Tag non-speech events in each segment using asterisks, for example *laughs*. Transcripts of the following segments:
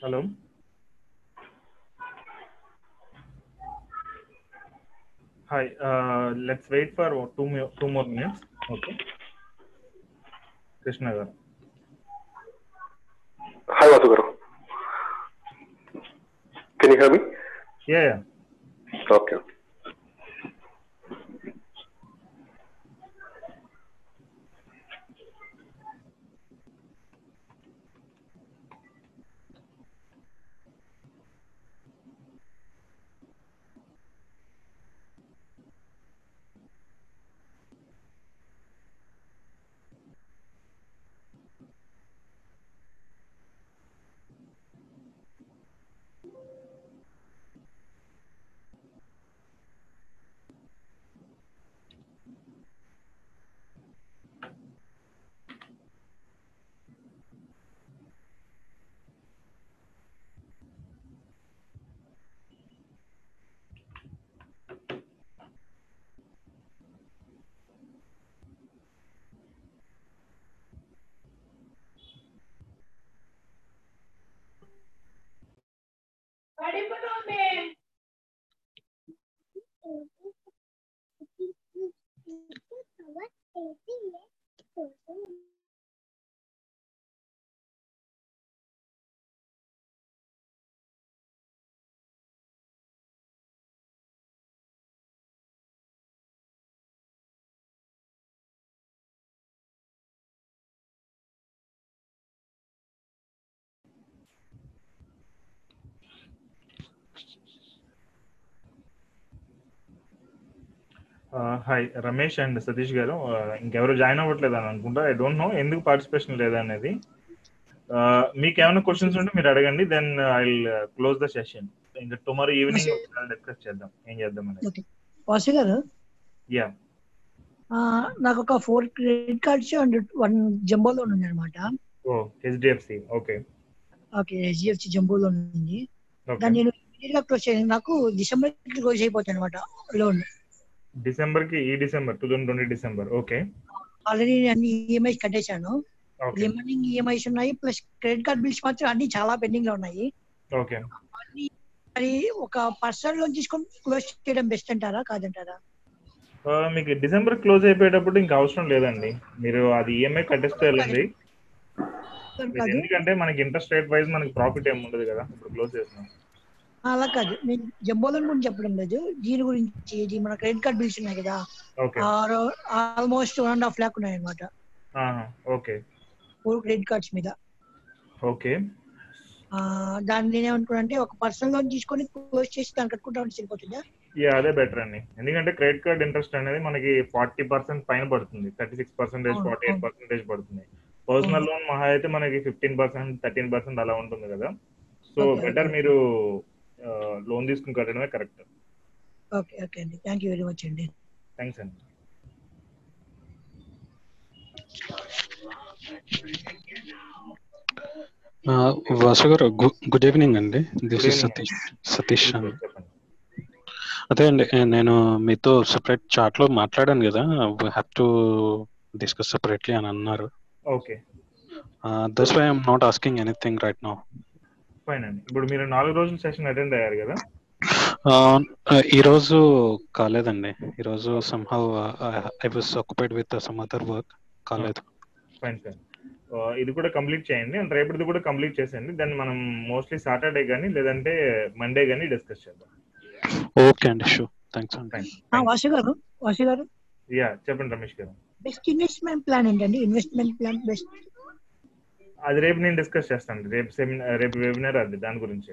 Hello. Hi. Uh, let's wait for two two more minutes. Okay. Krishna garu. Hi, Vasugaru. Can you hear me? Yeah, yeah. Okay. Hi Ramesh and Satish garu. ఇంకెవరు join అవ్వట్లేదు అని అనుకుంటా. I don't know ఎందుకు participation లేదనేది. మీకు ఏమైనా questions ఉంటే మీరు అడగండి. Then I close the session ఇంకా టుమారో ఈవినింగ్ డిస్కస్ చేద్దాం. ఏం చేద్దాం అనేది వాసు గారు? యా నాకు ఒక four credit cards and one jumbo loan ఉంది అనమాట ఓ HDFC okay okay HDFC jumbo loan ఉంది. దాన్ని నేను క్లోజ్ చేయను నాకు డిసెంబర్ క్లోజ్ అయిపోతాయి అనమాట లోన్ డిసెంబర్కి ఈ December two thousand twenty December. Okay. Already అన్ని ఈఎంఐస్ కట్టేశాను. రిమైనింగ్ ఈఎంఐస్ ఉన్నాయి ప్లస్ క్రెడిట్ కార్డ్ బిల్స్ మాత్రం అన్ని చాలా పెండింగ్లో ఉన్నాయి. ఓకే. మరి ఒక పర్సనల్ లోన్ తీసుకొని క్లోజ్ చేయడం బెస్ట్ అంటారా కాదంటారా? మీకు డిసెంబర్ క్లోజ్ అయిపోయేటప్పుడు ఇంకా అవసరం లేదండి. మీరు అది ఈఎంఐ కట్టేస్తే వెళ్ళండి. ఎందుకంటే మనకి ఇంట్రెస్ట్ రేట్ వైజ్ మనకి ప్రాఫిట్ ఏమి ఉండదు కదా ఇప్పుడు క్లోజ్ చేస్తున్నాం. అలా కాదు. నేను జంబో లోన్ గురించి చెప్పడం లేదు. దీని గురించి ఇది మన క్రెడిట్ కార్డ్ బిల్స్ ఉన్నాయి కదా. Almost one and half lakh ఉన్నాయి అనమాట ఓకే. ఫోర్ క్రెడిట్ కార్డ్స్ మీద. ఓకే. దాన్ని నేనేమనుకున్నా అంటే ఒక పర్సనల్ లోన్ తీసుకొని క్లోజ్ చేసి దాన్ని కట్టుకుంటా ఉంటే సరిపోతుందా? యా అదే బెటర్ అండి. ఎందుకంటే క్రెడిట్ కార్డ్ ఇంట్రెస్ట్ అనేది మనకి ఫార్టీ పర్సెంట్ పైన పడుతుంది. Thirty six percentage forty eight. Percentage పడుతుంది. పర్సనల్. లోన్ మహా అయితే మనకి ఫిఫ్టీన్ పర్సెంట్ థర్టీన్ పర్సెంట్ అలా ఉంటుంది కదా. So better. మీరు లోన్ తీసుకుని కట్టడమే కరెక్ట్. ఓకే ఓకే అండి. థ్యాంక్ యూ వెరీ మచ్ అండి. థ్యాంక్స్ అండి. వాసు గారు గుడ్ ఈవినింగ్ అండి. This Good is evening. Satish Satish అండి అదే అండి నేను మీతో సెపరేట్ చాట్లో మాట్లాడాను కదా హ్యావ్ టు డిస్కస్ సెపరేట్లీ అని అన్నారు. Okay. Thus why I'm not asking anything right now fine అండి ఇప్పుడు మీరు నాలుగు రోజుల సెషన్ అటెండ్ అయ్యారు కదా? ఈ రోజు కాలేదండి. ఈ రోజు somehow I was occupied with some other work కాలేదు. ఫైన్ సార్ ఇది కూడా కంప్లీట్ చేయండి. అండ్ రేపటిది కూడా కంప్లీట్ చేసేయండి. దెన్ మనం మోస్ట్లీ సాటర్డే కానీ లేదంటే మండే కానీ డిస్కస్ చేద్దాం. ఓకే అండి. షూ థ్యాంక్స్ అండి. వాసు గారు వాసు గారు. యా చెప్పండి Ramesh garu. Best investment plan ఏంటండి? ఇన్వెస్ట్మెంట్ ప్లాన్ బెస్ట్ అది రేపు నేను డిస్కస్ చేస్తాను రేపు సెమినార్ రేపు వెబినార్ అది దాని గురించి.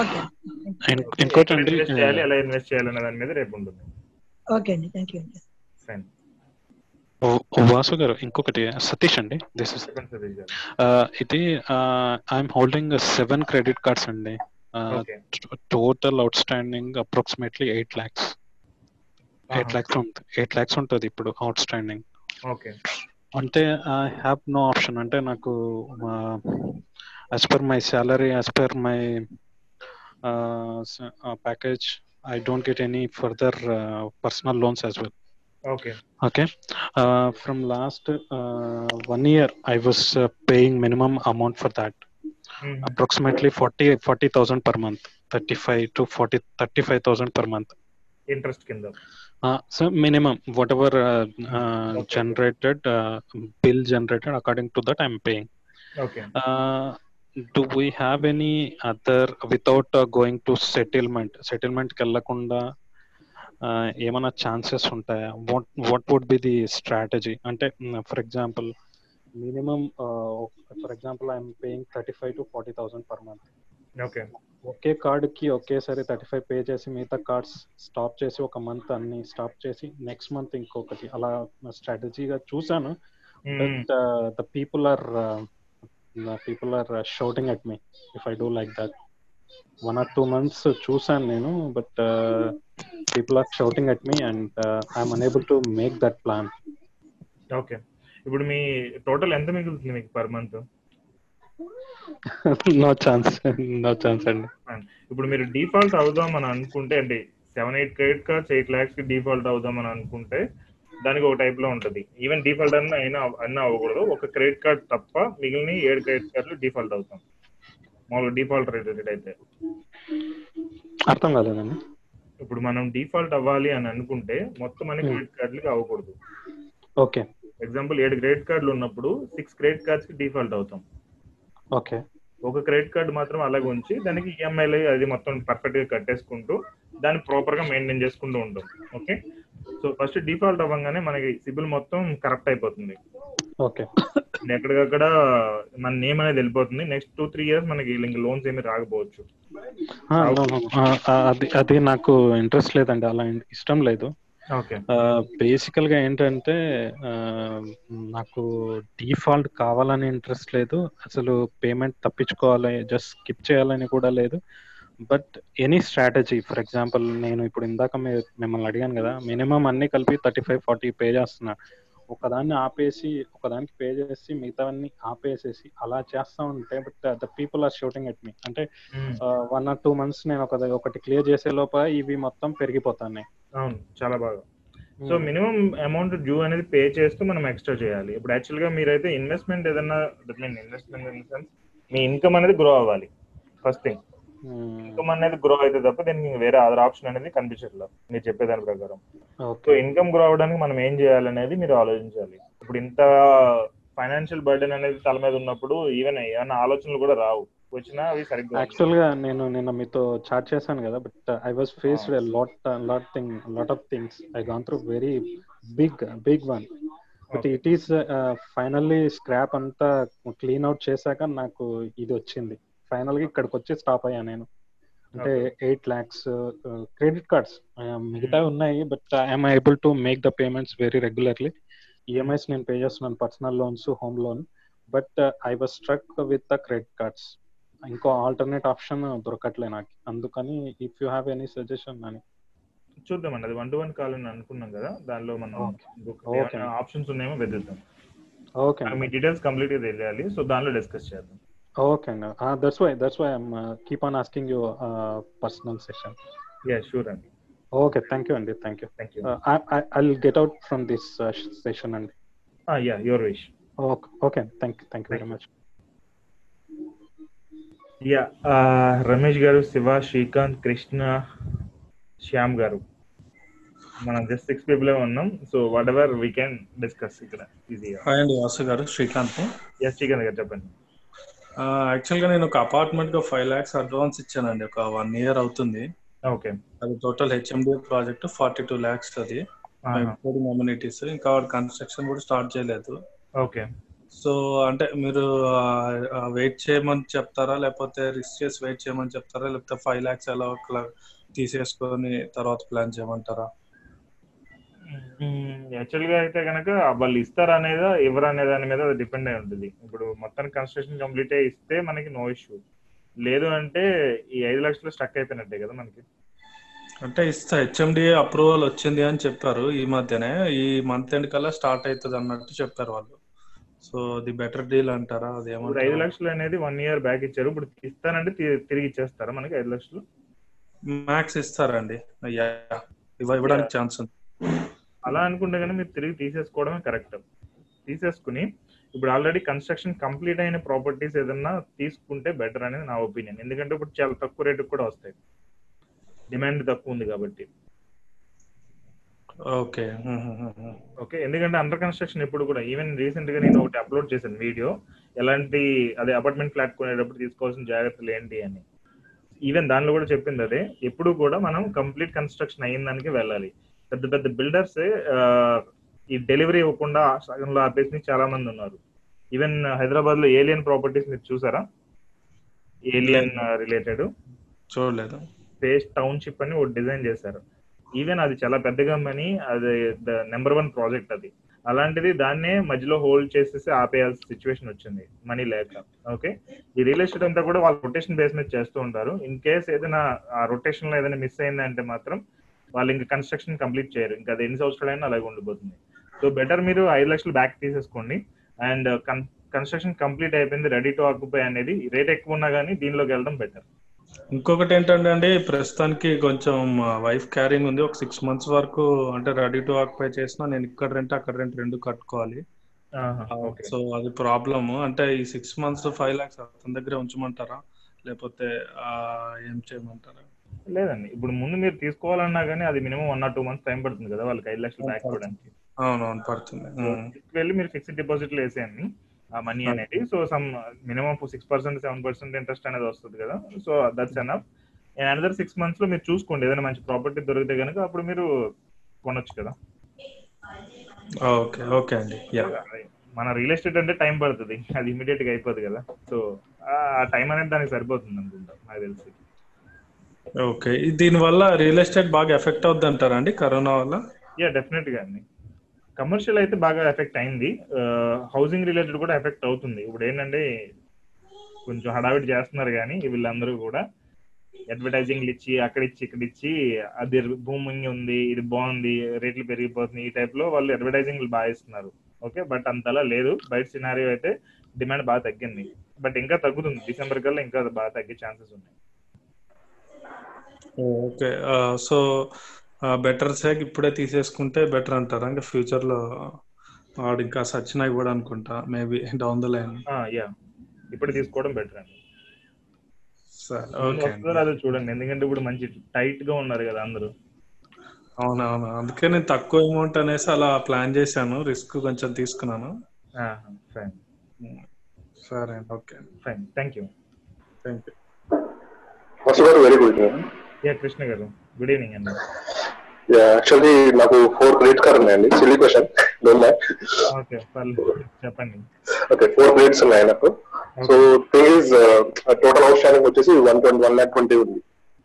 ఓకే. ఇంకోటి అండి ఇన్వెస్ట్ చేయాలి ఎలా ఇన్వెస్ట్ చేయాలి అనే దాని మీద రేపు ఉంటుంది. ఓకే అండి. థ్యాంక్ యూ ఫైన్ వాసు గారు ఇంకొకటి సతీష్ అండి. దిస్ ఇస్ ఇది I'm holding seven credit cards అండి. Total outstanding approximately eight lakhs eight lakhs ఉంటుంది ఎయిట్ ల్యాక్స్ ఉంటుంది ఇప్పుడు అవుట్ స్టాండింగ్ ఓకే అంటే ఐ హ్యావ్ నో ఆప్షన్ అంటే నాకు as per my salary as per my package I don't get any further personal loans as well okay okay uh, from last uh, one year i was uh, paying minimum amount for that approximately forty forty thousand per month thirty five to forty thirty five thousand per month interest కింద so minimum whatever Okay. Generated bill generated according to that I'm paying okay do we have any other without going to settlement సెటిల్మెంట్కి వెళ్ళకుండా uh, ఏమైనా chances ఉంటాయా what what would be the strategy అంటే for example minimum for example I'm paying thirty five to forty thousand per month okay ఒకే కార్డుకి ఒకేసారి thirty five pay చేసి మిగతా cards stop చేసి ఒక మంత్ అన్ని స్టాప్ చేసి నెక్స్ట్ మంత్ ఇంకొకటి. అలా స్ట్రాటజీగా చూసాను but the people are people are shouting at me if I do like that. One or two months చూసాను నేను but people are shouting at me and I'm unable to make that plan. Okay. ఇప్పుడు మీ total ఎంత మిగులుతుంది మీకు per month? No chance no chance అండి. ఇప్పుడు మీరు డిఫాల్ట్ అవుదాం అని అనుకుంటే అంటే seven eight credit cards eight ల్యాక్స్కి default అవుదాం అని అనుకుంటే దానికి ఒక టైప్లో ఉంటది. ఈవెన్ డిఫాల్ట్ అన్న అయినా అన్న అవ్వకూడదు. ఒక క్రెడిట్ కార్డ్ తప్ప మిగిలిన ఏడు క్రెడిట్ కార్డులు డిఫాల్ట్ అవుతాం. మామూలుగా డిఫాల్ట్ రేటెడ్ అయితే. అర్థం కాలేదండి. ఇప్పుడు మనం డిఫాల్ట్ అవ్వాలి అని అనుకుంటే మొత్తం అన్ని Hmm. క్రెడిట్ కార్డులకి అవ్వకూడదు. ఓకే. ఎగ్జాంపుల్ ఏడు క్రెడిట్ కార్డులు ఉన్నప్పుడు సిక్స్ క్రెడిట్ కార్డ్స్కి డిఫాల్ట్ అవుతాం. ఓకే. ఒక క్రెడిట్ కార్డు మాత్రం అలాగే ఉంచి దానికి ఈఎంఐలు అది మొత్తం పర్ఫెక్ట్గా కట్టేసుకుంటూ దాన్ని ప్రాపర్గా మెయింటైన్ చేసుకుంటూ ఉంటాం. ఓకే? సో ఫస్ట్ డిఫాల్ట్ అవ్వగానే మనకి సిబిల్ మొత్తం కరెక్ట్ అయిపోతుంది. ఓకే. ఎక్కడికక్కడ మన నేమ్ అనేది వెళ్ళిపోతుంది. నెక్స్ట్ టూ త్రీ ఇయర్స్ మనకి ఇంక లోన్స్ ఏమి రాకపోవచ్చు. అది అది నాకు ఇంట్రెస్ట్ లేదండి. అలా ఇష్టం లేదు. బేసికల్గా ఏంటంటే నాకు డిఫాల్ట్ కావాలని ఇంట్రెస్ట్ లేదు. అసలు పేమెంట్ తప్పించుకోవాలి జస్ట్ స్కిప్ చేయాలని కూడా లేదు. But any strategy for example నేను ఇప్పుడు ఇందాక మిమ్మల్ని అడిగాను కదా మినిమం అన్ని కలిపి థర్టీ ఫైవ్ ఫార్టీ పే చేస్తున్నా. ఒకదాన్ని ఆపేసి ఒకదానికి పే చేసి మిగతావన్నీ ఆపేసేసి అలా చేస్తా ఉంటే but the people are shooting at me అంటే వన్ ఆర్ టూ మంత్స్ నేను ఒక ఒకటి క్లియర్ చేసే లోపల ఇవి మొత్తం పెరిగిపోతాయి అవును చాలా బాగా. సో మినిమం అమౌంట్ డ్యూ అనేది పే చేస్తూ మనం ఎక్స్ట్రా చేయాలి. ఇప్పుడు యాక్చువల్గా మీరైతే ఇన్వెస్ట్మెంట్ ఏదన్నా మీన్ ఇన్వెస్ట్మెంట్ ఇన్ సెన్స్ మీ ఇన్కమ్ అనేది గ్రో అవ్వాలి. ఫస్ట్ థింగ్ ఇన్కమ్ అనేది గ్రో అయితే తప్ప దీనికి వేరే అదర్ ఆప్షన్ అనేది కనిపించట్లేదు మీరు చెప్పేదాని ప్రకారం. సో ఇన్కమ్ గ్రో అవ్వడానికి మనం ఏం చేయాలనేది మీరు ఆలోచించాలి. ఇప్పుడు ఇంత ఫైనాన్షియల్ బర్డెన్ అనేది తల మీద ఉన్నప్పుడు ఈవెన్ ఏమైనా ఆలోచనలు కూడా రావు. వచ్చినా అవి సరిగ్గా యాక్చువల్గా నేను నిన్న మీతో చాట్ చేశాను కదా but I was faced lot lot thing lot of things I gone through very big big one but it is finally scrap అంతా క్లీన్ అవుట్ చేశాక నాకు ఇది వచ్చింది. ఫైనల్గా ఇక్కడికి వచ్చి స్టాప్ అయ్యా నేను. అంటే ఎయిట్ ల్యాక్స్ క్రెడిట్ కార్డ్స్. మిగతా ఉన్నాయి but I'm able to make the payments very regularly. EMIs నేను పే చేస్తున్నాను personal loans home loan. But I was struck with the credit cards. ఇంకో ఆల్టర్నేట్ ఆప్షన్ దొరకట్లే నాకు. అందుకని if you have any suggestion అని చూద్దామండి. అది వన్ టు వన్ కాల్ అని అనుకున్నాం కదా దానిలో మనం. ఆప్షన్స్ ఉన్నాయేమో వెతుద్దాం ఓకే మీ డీటెయిల్స్ కంప్లీట్గా తెలియాలి సో దానిలో డిస్కస్ చేద్దాం. ఓకే అండి that's why that's why I'm keep on asking you personal session yeah sure అండి ఓకే థ్యాంక్ యూ అండి thank you thank you I get out from this session అండి yeah your wish okay okay thank thank you very much yeah Ramesh garu Shiva Srikanth Krishna Shyam garu మనం just six people ఉన్నాం so whatever we can discuss ఇక్కడ ఈజీగా hi అండి వాసు గారు Srikanth yes Srikanth గారు చెప్పండి. యాక్చువల్గా నేను ఒక అపార్ట్మెంట్కి ఫైవ్ లాక్స్ అడ్వాన్స్ ఇచ్చానండి. ఒక వన్ ఇయర్ అవుతుంది. ఓకే అది total HMD project forty two lakhs అది ఇంక్లూడింగ్ అమ్యూనిటీస్ ఇంకా కన్స్ట్రక్షన్ కూడా స్టార్ట్ చేయలేదు. ఓకే సో అంటే మీరు వెయిట్ చేయమని చెప్తారా? లేకపోతే రిస్క్ చేసి వెయిట్ చేయమని చెప్తారా? లేకపోతే ఫైవ్ లాక్స్ ఎలా తీసేసుకొని తర్వాత ప్లాన్ చేయమంటారా? యాక్చువల్గా అయితే కనుక వాళ్ళు ఇస్తారా అనేదా ఎవరు అనే దాని మీద డిపెండ్ అయి ఉంటుంది. ఇప్పుడు మొత్తం కన్స్ట్రక్షన్ కంప్లీట్ అయ్యి ఇస్తే మనకి నో ఇష్యూ. లేదు అంటే ఈ ఐదు లక్షలు స్టక్ అయిపోయినట్టే కదా మనకి. అంటే ఇస్తా హెచ్ఎండి అప్రూవల్ వచ్చింది అని చెప్పారు ఈ మధ్యనే. ఈ మంత్ ఎండ్ కల్లా స్టార్ట్ అవుతుంది అన్నట్టు చెప్పారు వాళ్ళు. సో ది బెటర్ డీల్ అంటారా ఇప్పుడు ఐదు లక్షలు అనేది వన్ ఇయర్ బ్యాక్ ఇచ్చారు. ఇప్పుడు ఇస్తానంటే తిరిగి ఇచ్చేస్తారా మనకి ఐదు లక్షలు? మ్యాక్స్ ఇస్తారండి. ఇవ్వడానికి ఛాన్స్ ఉంది. అలా అనుకుంటే కానీ మీరు తిరిగి తీసేసుకోవడమే కరెక్ట్. తీసేసుకుని ఇప్పుడు ఆల్రెడీ కన్స్ట్రక్షన్ కంప్లీట్ అయిన ప్రాపర్టీస్ ఏదన్నా తీసుకుంటే బెటర్ అనేది నా ఒపీనియన్. ఎందుకంటే ఇప్పుడు చాలా తక్కువ రేటుకి కూడా వస్తాయి. డిమాండ్ తక్కువ ఉంది కాబట్టి. ఓకే. ఓకే? ఎందుకంటే అండర్ కన్స్ట్రక్షన్ ఎప్పుడు కూడా ఈవెన్ రీసెంట్గా నేను ఒకటి అప్లోడ్ చేశాను వీడియో. ఎలాంటి అదే అపార్ట్మెంట్ ఫ్లాట్ కొనేటప్పుడు తీసుకోవాల్సిన జాగ్రత్తలు ఏంటి అని. ఈవెన్ దానిలో కూడా చెప్పింది అదే. ఎప్పుడు కూడా మనం కంప్లీట్ కన్స్ట్రక్షన్ అయిన దానికి వెళ్ళాలి. పెద్ద పెద్ద బిల్డర్స్ ఈ డెలివరీ ఇవ్వకుండా సగంలో ఆపేసి చాలా మంది ఉన్నారు. ఈవెన్ హైదరాబాద్లో ఏలియన్ ప్రాపర్టీస్ మీరు చూసారా? ఏలియన్ రిలేటెడ్ చూడలేదు. స్పేస్ టౌన్షిప్ అని ఒక డిజైన్ చేశారు. ఈవెన్ అది చాలా పెద్ద కంపెనీ అది ద నెంబర్ వన్ ప్రాజెక్ట్ అది. అలాంటిది దాన్నే మధ్యలో హోల్డ్ చేసేసి ఆపేయాల్సిన సిచ్యువేషన్ వచ్చింది. మనీ లేక. ఓకే ఈ రియల్ ఎస్టేట్ అంతా కూడా వాళ్ళు రొటేషన్ బేస్ మీద చేస్తూ ఉంటారు. ఇన్ కేస్ ఏదైనా ఆ రొటేషన్లో ఏదైనా మిస్ అయిందంటే మాత్రం వాళ్ళు ఇంకా కన్స్ట్రక్షన్ కంప్లీట్ చేయరు. ఇంకా అది ఎన్ని సంవత్సరాలైనా అలాగే ఉండిపోతుంది. సో బెటర్ మీరు ఐదు లక్షలు బ్యాక్ తీసేసుకోండి. అండ్ కన్స్ట్రక్షన్ కంప్లీట్ అయిపోయింది రెడీ టు ఆక్యుపై అనేది రేట్ ఎక్కువ ఉన్నా కానీ దీనిలోకి వెళ్ళడం బెటర్ ఇంకొకటి ఏంటంటే అండి ప్రస్తుతానికి కొంచెం వైఫ్ క్యారింగ్ ఉంది. ఒక సిక్స్ మంత్స్ వరకు అంటే రెడీ టు ఆక్యుపై చేసినా నేను ఇక్కడ రెంట్ అక్కడ రెంట్ రెండు కట్టుకోవాలి. సో అది ప్రాబ్లమ్ అంటే ఈ సిక్స్ మంత్స్ ఫైవ్ లాక్స్ అతని దగ్గర ఉంచమంటారా? లేకపోతే ఆ, ఏం చేయమంటారా? లేదండి. ఇప్పుడు ముందు మీరు తీసుకోవాలన్నా కానీ అది minimum one or two months time పడుతుంది కదా వాళ్ళకి ఐదు లక్షలు బ్యాక్ ఇవ్వడానికి. అవునవును పడుతుంది. వెళ్ళి మీరు ఫిక్స్డ్ డిపాజిట్లో వేసేయండి ఆ మనీ అనేది. So some minimum six percent seven percent interest అనేది వస్తుంది కదా. So that's enough. Another six మంత్స్లో మీరు చూసుకోండి. ఏదైనా మంచి ప్రాపర్టీ దొరికితే కనుక అప్పుడు మీరు కొనొచ్చు కదా. ఓకే ఓకే అండి. మన రియల్ ఎస్టేట్ అంటే టైం పడుతుంది. అది ఇమీడియట్గా అయిపోదు కదా. సో ఆ టైం అనేది దానికి సరిపోతుంది అనుకుంటా నాకు తెలిసి. ఓకే. దీని వల్ల రియల్ ఎస్టేట్ బాగా ఎఫెక్ట్ అవుద్ది అంటారా అండి కరోనా వల్ల? యా డెఫినెట్గా అండి. కమర్షియల్ అయితే బాగా ఎఫెక్ట్ అయింది. హౌసింగ్ రిలేటెడ్ కూడా ఎఫెక్ట్ అవుతుంది. ఇప్పుడు ఏంటంటే కొంచెం హడావిడి చేస్తున్నారు కానీ వీళ్ళందరూ కూడా అడ్వర్టైజింగ్లు ఇచ్చి అక్కడ ఇచ్చి ఇక్కడ ఇచ్చి అది భూమి ఉంది ఇది బాగుంది రేట్లు పెరిగిపోతుంది ఈ టైప్లో వాళ్ళు అడ్వర్టైజింగ్లు బాగా ఇస్తున్నారు. ఓకే బట్ అంతలా లేదు. బయట సినారియో అయితే డిమాండ్ బాగా తగ్గింది. బట్ ఇంకా తగ్గుతుంది. డిసెంబర్ కల్లా ఇంకా బాగా తగ్గే ఛాన్సెస్ ఉన్నాయి. ఓకే. సో బెటర్ సేక్ ఇప్పుడే తీసేసుకుంటే బెటర్ అంటారా? ఇంకా ఫ్యూచర్లో వాడు ఇంకా సచిన కూడా అనుకుంటా maybe down the line. Yeah. ఇప్పుడు తీసుకోవడం బెటర్ అండి. సరే ఓకే రాదో చూడండి. ఎందుకంటే ఇప్పుడు మంచి టైట్గా ఉన్నారు కదా అందరూ. అవునవును. అందుకే నేను తక్కువ అమౌంట్ అనేసి అలా ప్లాన్ చేశాను. రిస్క్ కొంచెం తీసుకున్నాను. ఫైన్. సరే okay fine. Thank you thank you very good yeah Krishna garu. Good evening అండి యాక్చువల్లీ నాకు ఫోర్ క్రెడిట్ కార్డ్ ఉన్నాయండి. సిల్లీ క్వశ్చన్ ఓకే చెప్పండి. ఓకే ఫోర్ క్రెడిట్స్ ఉన్నాయి నాకు. So thing total outstanding వచ్చేసి one twenty one lakh twenty ఉంది.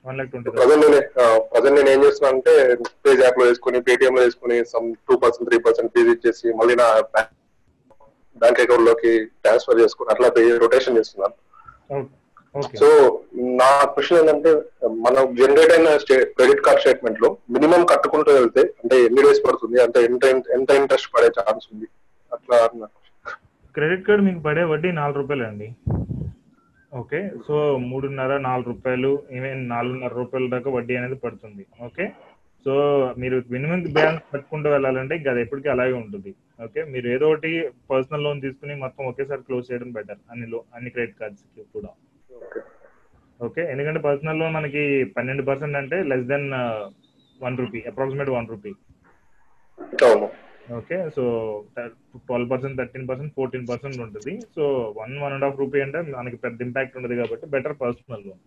Lakh present నేను present నేను ఏం చేస్తున్నా అంటే పేజ్ యాప్లో వేసుకుని పేటిఎం లో వేసుకుని some two percent three percent fees ఇచ్చేసి మళ్ళీ నా బ్యాంక్ అకౌంట్లోకి ట్రాన్స్ఫర్ చేసుకుని అట్లా పే రొటేషన్ చేస్తున్నాను. సో నా క్వశ్చన్ ఏంటంటే మనం జనరేట్ అయిన క్రెడిట్ కార్డ్ స్టేట్మెంట్లో మినిమం కట్టుకుంటూ వెళ్తే అంటే ఎన్ని డేస్ పడుతుంది అంటే ఎంత ఎంత ఇంట్రెస్ట్ పడే ఛాన్స్ ఉంది? అట్లా క్రెడిట్ కార్డ్ మీకు పడే వడ్డీ నాలుగు రూపాయలు అండి. ఓకే సో మూడున్నర నాలుగు రూపాయలు ఈవెన్ నాలుగున్నర రూపాయల దాకా వడ్డీ అనేది పడుతుంది. ఓకే సో మీరు మినిమం బ్యాలెన్స్ పెట్టుకుంటూ వెళ్ళాలంటే అది ఎప్పటికీ అలాగే ఉంటుంది. ఓకే మీరు ఏదో ఒకటి పర్సనల్ లోన్ తీసుకుని మొత్తం ఒకేసారి క్లోజ్ చేయడం బెటర్ అన్ని లో అన్ని క్రెడిట్ కార్డ్స్ కూడా. ఓకే. ఎందుకంటే పర్సనల్ లోన్ మనకి పన్నెండు పర్సెంట్ అంటే less then one rupee approximate one rupee. Okay. So twelve percent thirteen percent fourteen percent ఉంటుంది. So one one and half rupee అంటే మనకి పెద్ద ఇంపాక్ట్ ఉండదు కాబట్టి బెటర్ పర్సనల్ లోన్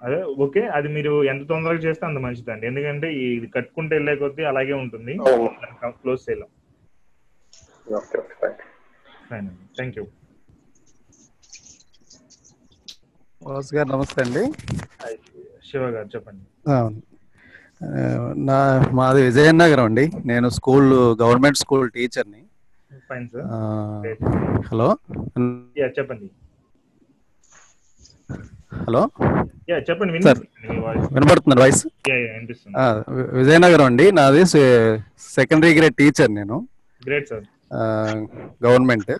అదే ఓకే. అది మీరు ఎంత తొందరగా చేస్తే అంత మంచిదండి. ఎందుకంటే ఇది కట్టుకుంటే వెళ్ళే కొద్దీ అలాగే ఉంటుంది. క్లోజ్ చేయలేం. Okay okay. థ్యాంక్ ఫైన్ అండి. థ్యాంక్ యూ వాసు గారు నమస్తే అండి. శివ గారు చెప్పండి. నా మాది విజయనగరం అండి. నేను స్కూల్ గవర్నమెంట్ స్కూల్ టీచర్ని. హలో. చెప్పండి. హలో. చెప్పండి సార్ మీ వాయిస్. వినపడుతుంది విజయనగరం అండి. నాది సెకండరీ గ్రేడ్ టీచర్ నేను. Great sir government.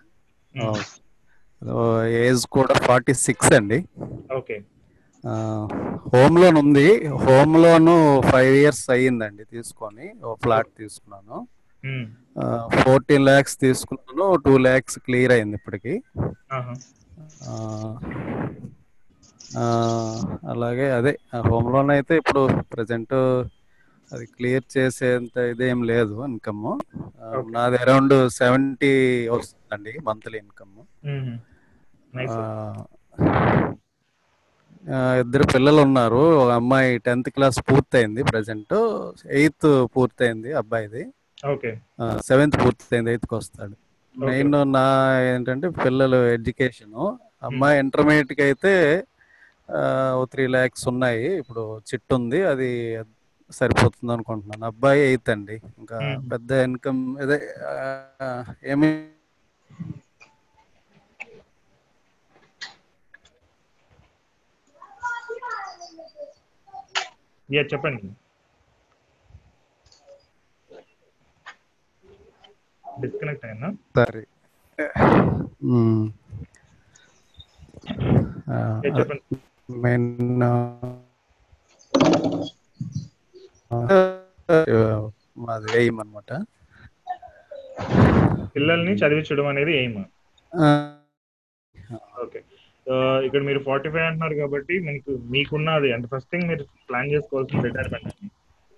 ఏజ్ కూడా ఫార్టీ సిక్స్ అండి. ఓకే. హోమ్ లోన్ ఉంది. హోమ్ లోన్ ఫైవ్ ఇయర్స్ అయ్యిందండి తీసుకొని. ఓ ఫ్లాట్ తీసుకున్నాను. ఫోర్టీన్ ల్యాక్స్ తీసుకున్నాను. టూ ల్యాక్స్ క్లియర్ అయింది ఇప్పటికి. అలాగే అదే హోమ్ లోన్ అయితే ఇప్పుడు ప్రజెంట్ అది క్లియర్ చేసేంత ఇదేం లేదు ఇన్కమ్. నాది అరౌండ్ సెవెంటీ వస్తుందండి మంత్లీ ఇన్కమ్. ఇద్దరు పిల్లలు ఉన్నారు ఒక అమ్మాయి టెన్త్ క్లాస్ పూర్తయింది ప్రజెంట్ ఎయిత్ పూర్తయింది అబ్బాయిది. సెవెంత్ పూర్తయింది ఎయిత్కి వస్తాడు. మెయిన్ నా ఏంటంటే పిల్లలు ఎడ్యుకేషన్. అమ్మాయి ఇంటర్మీడియట్కి అయితే త్రీ ల్యాక్స్ ఉన్నాయి. ఇప్పుడు చిట్ ఉంది. అది సరిపోతుంది అనుకుంటున్నాను. అబ్బాయి ఎయిత్ అండి. ఇంకా Hmm. పెద్ద ఇన్కమ్ అదే ఏమి యా చెప్పండి. డిస్కనెక్ట్ అయినా సరే. మెయిన్ మాది ఎయిమ్ అనమాట పిల్లల్ని చదివించడం అనేది ఎయిమ్. ఇక్కడ మీరు ఫార్టీ ఫైవ్ అంటున్నారు కాబట్టి మీకు మీకున్నది అంటే ఫస్ట్ థింగ్ మీరు ప్లాన్ చేసుకోవాల్సిన రిటైర్మెంట్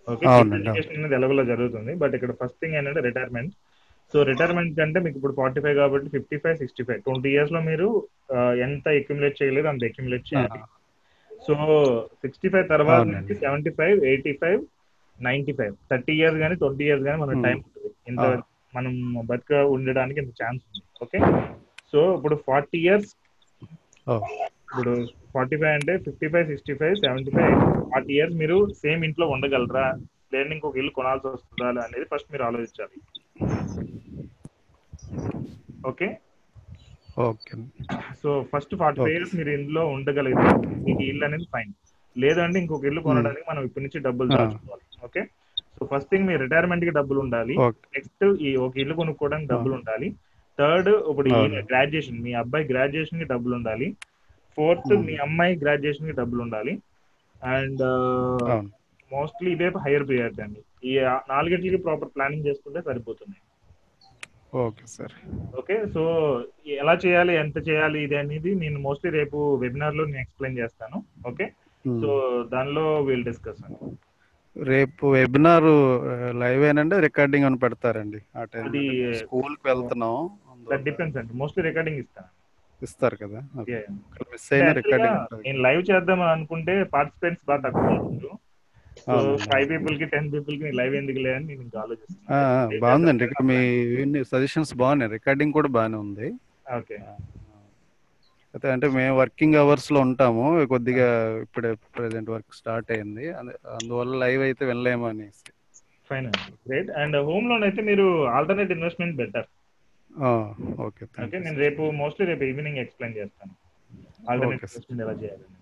ఓకే ఎడ్యుకేషన్ అనేది ఎలాగోలా జరుగుతుంది బట్ ఇక్కడ ఫస్ట్ థింగ్ ఏంటంటే రిటైర్మెంట్ సో రిటైర్మెంట్ కంటే మీకు ఇప్పుడు ఫార్టీ ఫైవ్ కాబట్టి fifty five sixty five twenty ఇయర్స్లో మీరు ఎంత అక్యుములేట్ చేయలేదు అంత అక్యుములేట్ చేయాలి. సో సిక్స్టీ ఫైవ్ తర్వాత seventy five eighty five ninety five thirty years కానీ ట్వంటీ ఇయర్స్ కానీ మనకు. టైం ఉంటుంది. ఇంత. మనం బతుక ఉండడానికి ఇంత ఛాన్స్ ఉంది. ఓకే సో ఇప్పుడు ఫార్టీ ఇయర్స్ ఇప్పుడు ఫార్టీ ఫైవ్ అంటే fifty five sixty five seventy five forty years మీరు సేమ్ ఇంట్లో ఉండగలరా? లేదా ఇంకొక ఇల్లు కొనాల్సి వస్తుందా అనేది ఫస్ట్ మీరు ఆలోచించాలి. Okay? Okay. So first forty five. Years మీరు ఇంట్లో ఉండగలిగితే మీకు ఇల్లు అనేది ఫైన్ లేదంటే ఇంకొక ఇల్లు కొనడానికి మనం ఇప్పటి నుంచి డబ్బులు. దాచుకోవాలి. ఓకే? సో ఫస్ట్ థింగ్ మీ రిటైర్మెంట్కి డబ్బులు ఉండాలి. నెక్స్ట్ ఈ ఒక ఇల్లు కొనుక్కోవడానికి డబ్బులు ఉండాలి. థర్డ్ ఇప్పుడు. గ్రాడ్యుయేషన్ మీ అబ్బాయి గ్రాడ్యుయేషన్కి డబ్బులు ఉండాలి. ఫోర్త్. మీ అమ్మాయి గ్రాడ్యుయేషన్కి డబ్బులు ఉండాలి. అండ్ అవును. మోస్ట్లీ ఇదే హైయర్ ప్రియారిటీ అండి. ఈ నాలుగింటికి ప్రాపర్ ప్లానింగ్ చేసుకుంటే సరిపోతుంది. Okay sir. ఓకే సో ఎలా చేయాలి ఎంత చేయాలి ఇది అనేది నేను మోస్ట్లీ రేపు వెబినార్లో నేను ఎక్స్ప్లెయిన్ చేస్తాను. ఓకే? సో దానిలో విల్ డిస్కస్ అండి. రేపు వెబినార్ లైవ్ ఏనండి రికార్డింగ్ అని పెడతారండి. ఆ టైం అది స్కూల్కి వెళ్తున్నాం. దట్ డిపెండ్స్ అండి. మోస్ట్లీ రికార్డింగ్ ఇస్తాను ఇస్తారు కదా. మిస్ అయిన రికార్డింగ్ నేను లైవ్ చేద్దాం అనుకుంటే పార్టిసిపెంట్స్ బాగా తక్కువ అవునండి. ఫైవ్ పీపుల్కి టెన్ పీపుల్కి లైవ్ ఎందుకు లేదని నేను ఇంకా ఆలోచిస్తున్నాను బాగుందండి. ఇక్కడ మీ సజెషన్స్ బాగున్నాయి. రికార్డింగ్ కూడా బాగానే ఉంది. ఓకే అయితే అంటే మేము వర్కింగ్ అవర్స్లో ఉంటాము. కొద్దిగా ఇప్పుడే ప్రెసెంట్ వర్క్ స్టార్ట్ అయింది. అందు- అందువల్ల లైవ్ అయితే వెళ్ళలేము అనేసి. Fine great and home loan అయితే మీరు alternate investment better okay okay నేను రేపు మోస్ట్లీ రేపు ఈవినింగ్ ఎక్స్ప్లెయిన్ చేస్తాను. Alternate Okay, sir. ఇన్వెస్ట్మెంట్ ఎలా చేయాలని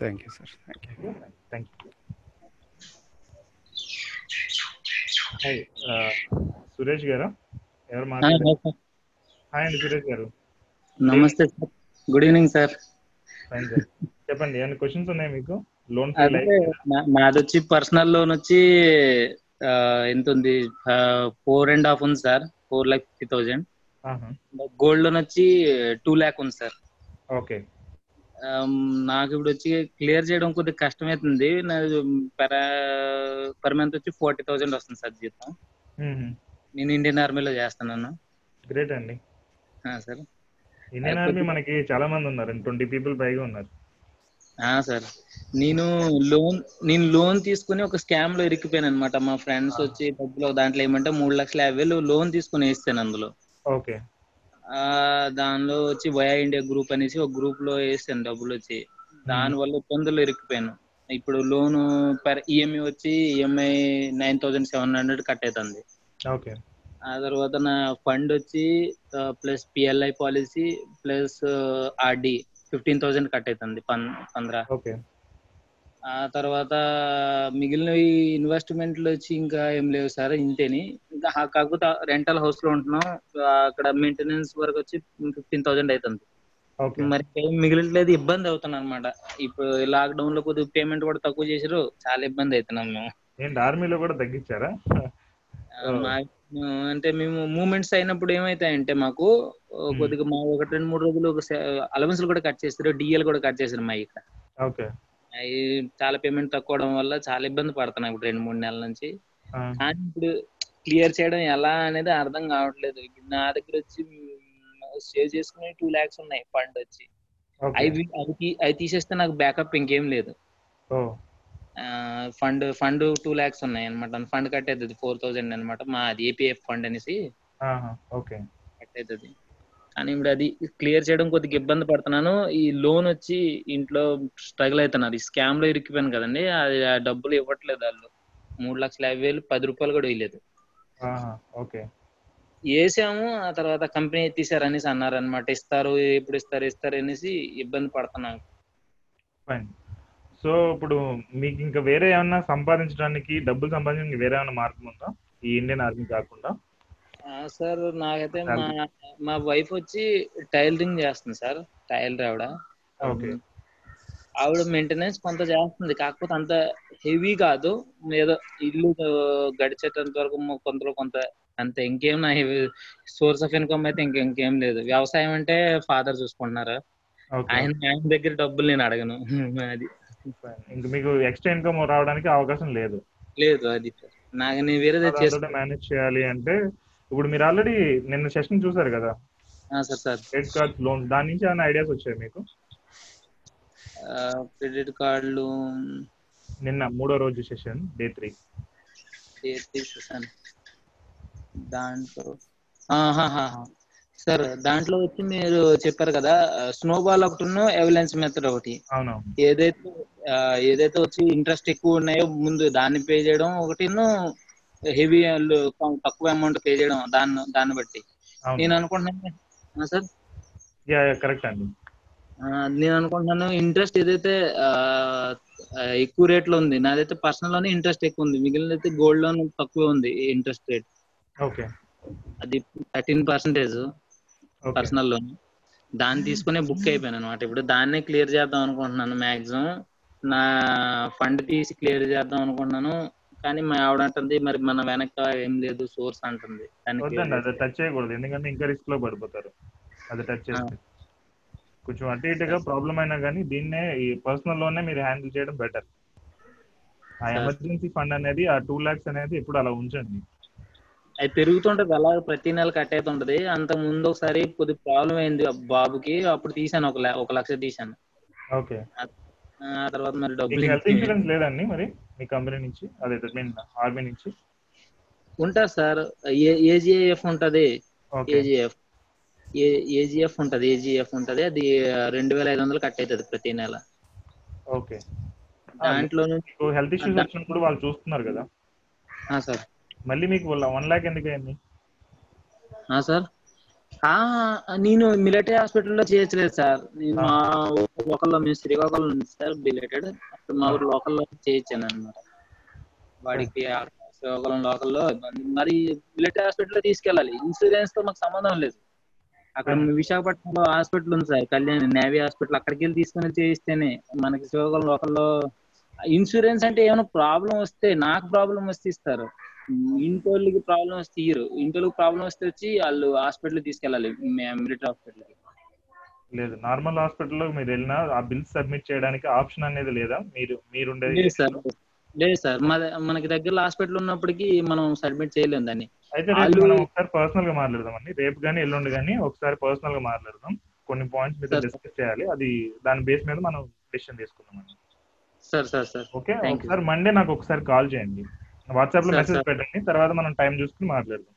thank you sir thank you thank you hi Suresh garu? ఎవరు మాట్లాడారు హాయ్ అండి సురేష్ గారు. నమస్తే sir good evening sir fine sir చెప్పండి ఏమైనా క్వశ్చన్స్ ఉన్నాయి మీకు? లోన్ నాది వచ్చి పర్సనల్ లోన్ వచ్చి ఎంత ఉంది? ఫోర్ అండ్ హాఫ్ ఉంది sir four lakh fifty thousand. Gold loan వచ్చి టూ ల్యాక్ ఉంది సార్. ఓకే. నాకు ఇప్పుడు వచ్చి క్లియర్ చేయడం కొద్దిగా కష్టమవుతుంది నాది పర్ పర్ మంత్ వచ్చి ఫార్టీ థౌజండ్ వస్తుంది సార్ జీతం. నేను ఇండియన్ ఆర్మీలో చేస్తున్నాను. గ్రేట్ అండి. సార్. ఇండియన్ ఆర్మీ మనకి చాలా మంది ఉన్నారు. ట్వంటీ పీపుల్ పైగా ఉన్నారు. సార్. నేను లోన్ నేను లోన్ తీసుకుని ఒక స్కామ్లో ఇరికిపోయాను అనమాట మా ఫ్రెండ్స్ వచ్చి డబ్బులు దాంట్లో ఏమంటే మూడు లక్షల యాభై వేలు లోన్ తీసుకుని వేస్తాను అందులో. ఓకే. ఆ దానిలో వచ్చి వయా ఇండియా గ్రూప్ అనేసి ఒక గ్రూప్లో వేసాను డబ్బులు వచ్చి. దాని వల్ల ఇబ్బందులు ఇరికిపోయాను. ఇప్పుడు లోన్ పర్ ఈఎంఐ వచ్చి EMI nine thousand seven hundred cut అవుతుంది ఓకే. ఆ తర్వాత నా ఫండ్ వచ్చి plus PLI policy plus RD. Fifteen thousand cut అవుతుంది పన్ పంద్రా. ఆ తర్వాత మిగిలిన ఇన్వెస్ట్మెంట్లు వచ్చి ఇంకా ఏం లేవు సార్ ఇంతేని. ఇంకా కాకపోతే రెంటల్ హౌస్లో ఉంటున్నాం అక్కడ మెయింటెనెన్స్ వరకు వచ్చి ఫిఫ్టీన్ థౌసండ్ అవుతుంది మరి ఏం మిగిలిట్లేదు ఇబ్బంది అవుతుంది అనమాట ఇప్పుడు లాక్డౌన్లో కొద్దిగా పేమెంట్ కూడా తక్కువ చేసారు చాలా ఇబ్బంది అవుతున్నాం మేము. ఏంటి ఆర్మీలో కూడా తగ్గించారా? అంటే మేము మూమెంట్స్ అయినప్పుడు ఏమైతాయంటే మాకు కొద్దిగా మా ఒకటి రెండు మూడు రోజులు ఒక అలవెన్స్ కూడా కట్ చేస్తారు డిఎల్ కూడా కట్ చేస్తారు మా ఇక్కడ. ఓకే. అవి చాలా పేమెంట్ తక్కువ వల్ల చాలా ఇబ్బంది పడుతున్నాయి ఇప్పుడు రెండు మూడు నెలల నుంచి. కానీ ఇప్పుడు క్లియర్ చేయడం ఎలా అనేది అర్థం కావట్లేదు. ఇప్పుడు నా దగ్గర వచ్చి సేవ్ చేసుకునే టూ లాక్స్ ఉన్నాయి ఫండ్ వచ్చి. అవి అవి తీసేస్తే నాకు బ్యాకప్ ఇంకేం లేదు. ఫండ్ ఫండ్ టూ లాక్స్ ఉన్నాయి అనమాట ఫండ్ కట్టేది ఫోర్ థౌజండ్ అనమాట మా అది ఏపీఎఫ్ ఫండ్ అనేసి ఓకే. కట్టేది కానీ ఇప్పుడు అది క్లియర్ చేయడం కొద్దిగా ఇబ్బంది పడుతున్నాను. ఈ లోన్ వచ్చి ఇంట్లో స్ట్రగుల్ అవుతున్నారు. ఈ స్కామ్లో ఇరికిపోయాను కదండి. అది ఆ డబ్బులు ఇవ్వట్లేదు వాళ్ళు. మూడు లక్షల యాభై వేలు పది రూపాయలు కూడా ఆహా, ఓకే. వేసాము ఆ తర్వాత కంపెనీ ఎత్తేసారు అనేసి అన్నారు అనమాట ఇస్తారు ఎప్పుడు ఇస్తారు ఇస్తారు అనేసి ఇబ్బంది పడుతున్నాను సో ఇప్పుడు మీకు ఇంకా వేరే ఏమన్నా సంపాదించడానికి డబ్బులు సంపాదించడానికి వేరే ఏమైనా మార్గం ఉందా? ఈ ఇండియన్ ఆర్మీ కాకుండా? సార్ నాకైతే మా మా వైఫ్ వచ్చి టైలరింగ్ చేస్తుంది సార్ టైలర్ ఆవిడ. ఓకే. ఆవిడ మెయింటెనెన్స్ కొంత చేస్తుంది కాకపోతే అంత హెవీ కాదు. ఏదో ఇల్లు గడిచేటంత వరకు కొంతలో కొంత అంతే ఇంకేం నా సోర్స్ ఆఫ్ ఇన్కమ్ అయితే ఇంక ఇంకేం లేదు. వ్యవసాయం అంటే ఫాదర్ చూసుకుంటున్నారు. ఆయన ఆయన దగ్గర డబ్బులు నేను అడగను *laughs* అది. ఇంకా మీకు ఎక్స్ట్రా ఇన్కమ్ రావడానికి అవకాశం లేదు. లేదు అది నాకు నేను వేరేదే చేస్తాను మేనేజ్ చేయాలి అంటే ఇప్పుడు మీరు ఆల్రెడీ నిన్న సెషన్ చూసారు కదా? Sir sir. Credit card loan దాని నుంచి ఏమైనా ఐడియాస్ వచ్చాయి మీకు? క్రెడిట్ కార్డులు నిన్న మూడో రోజు సెషన్ డే త్రీ తీసేసాను దాంట్లో. ఆహాహా. సార్ దాంట్లో వచ్చి మీరు చెప్పారు కదా స్నోబాల్ ఒకటి ఎవిలెన్స్ మెథడ్ ఒకటి. ఏదైతే ఏదైతే వచ్చి ఇంట్రెస్ట్ ఎక్కువ ఉన్నాయో ముందు దాన్ని పే చేయడం ఒకటి హెవీ తక్కువ అమౌంట్ పే చేయడం దాన్ని దాన్ని బట్టి. నేను అనుకుంటున్నాను సార్? కరెక్ట్ అండి. నేను అనుకుంటున్నాను ఇంట్రెస్ట్ ఏదైతే ఎక్కువ రేట్లో ఉంది నాదైతే పర్సనల్లోనే ఇంట్రెస్ట్ ఎక్కువ ఉంది మిగిలినైతే గోల్డ్ లోన్ తక్కువ ఉంది ఇంట్రెస్ట్ రేట్. ఓకే. అది థర్టీన్ పర్సెంటేజ్. పర్సనల్ లోన్ దాన్ని తీసుకునే బుక్ అయిపోయాను అనమాట ఇప్పుడు దాన్నే క్లియర్ చేద్దాం అనుకుంటున్నాను మాక్సిమం. నా ఫండ్ తీసి క్లియర్ చేద్దాం అనుకుంటున్నాను. కానీ మా ఆవిడ అంటుంది మరి మన వెనక ఏం లేదు సోర్స్ అంటుంది. అది. టచ్ చేయకూడదు. ఎందుకంటే ఇంకా రిస్క్లో పడిపోతారు. అది టచ్ చేస్తే. కొంచెం అటు ఇటుగా ప్రాబ్లం అయినా కానీ దీన్నే ఈ పర్సనల్లోనే మీరు హ్యాండిల్ చేయడం బెటర్. ఆ. ఎమర్జెన్సీ ఫండ్ అనేది ఆ టూ లాక్స్ అనేది ఎప్పుడు అలా ఉంచండి. అది పెరుగుతుంటది అలా ప్రతి నెల కట్ అవుతుంటది అంత ముందు ఒకసారి కొద్ది ప్రాబ్లం అయింది బాబుకి అప్పుడు తీసాను ఒక ఒక లక్ష తీసాను ఓకే. ఆ తర్వాత మరి డబ్బులు హెల్త్ ఇన్సూరెన్స్ లేదండి మరి? మీ కంపెనీ నుంచి అదే మీన్ ఆర్మీ నుంచి? ఉంటుంది సార్ ఏజిఐఎఫ్ ఉంటది. ఏజిఎఫ్ ఏజిఎఫ్ ఉంటది ఏజిఎఫ్ ఉంటది. అది రెండు వేల ఐదు వందలు కట్ అవుతుంది ప్రతి నెల. ఓకే. దాంట్లో హెల్త్ ఇష్యూస్ వచ్చినప్పుడు వాళ్ళు చూస్తున్నారు కదా? సార్ మళ్ళీ మీకు వన్ లాక్ ఎందుకు అయింది ఆ, సార్? ఆ, నేను మిలిటరీ హాస్పిటల్లో చేయట్లేదు సార్. నేను మా లోకల్లో మేము శ్రీకాకుళం ఉంది సార్ బిలేటెడ్ మా ఊరు లోకల్లో చేయించాను అనమాట వాడికి శ్రీకాకుళం లోకల్లో ఇబ్బంది. మరి మిలిటరీ హాస్పిటల్లో తీసుకెళ్ళాలి. ఇన్సూరెన్స్తో మాకు సంబంధం లేదు. అక్కడ విశాఖపట్నంలో హాస్పిటల్ ఉంది సార్ కళ్యాణ్ నేవీ హాస్పిటల్. అక్కడికి వెళ్ళి తీసుకొని చేయిస్తేనే మనకి శ్రీకాకుళం లోకల్లో ఇన్సూరెన్స్ అంటే ఏమైనా ప్రాబ్లం వస్తే నాకు ప్రాబ్లం వస్తే ఇస్తారు. ఇంటోళ్ళకి ప్రాబ్లం వస్తే ఇయ్యరు ఇంటోళ్ళకి ప్రాబ్లం వస్తే వచ్చి వాళ్ళు హాస్పిటల్ తీసుకెళ్ళాలి. మిలిటరీ హాస్పిటల్ లేదు నార్మల్ హాస్పిటల్లో మీరు వెళ్ళినా ఆ బిల్ సబ్మిట్ చేయడానికి ఆప్షన్ అనేది లేదా? మీరు మీరుండే లేదు సార్. లేదు సార్. మన మనకి దగ్గరలో హాస్పిటల్ ఉన్నప్పటికీ మనం సబ్మిట్ చేయలేం దాన్ని. అయితే రేపు మనం ఒకసారి పర్సనల్గా మాట్లాడదామండి రేపు కానీ ఎల్లుండి కానీ ఒకసారి పర్సనల్గా మాట్లాడదాం. కొన్ని పాయింట్స్ మీద. డిస్కస్ చేయాలి. అది దాని బేస్ మీద మనం డెసిషన్ తీసుకుందాం సార్ సార్ సార్. ఓకే. ఒకసారి మండే నాకు ఒకసారి కాల్ చేయండి. వాట్సాప్లో మెసేజ్ sir. పెట్టండి తర్వాత మనం టైం చూసుకుని మాట్లాడదాం.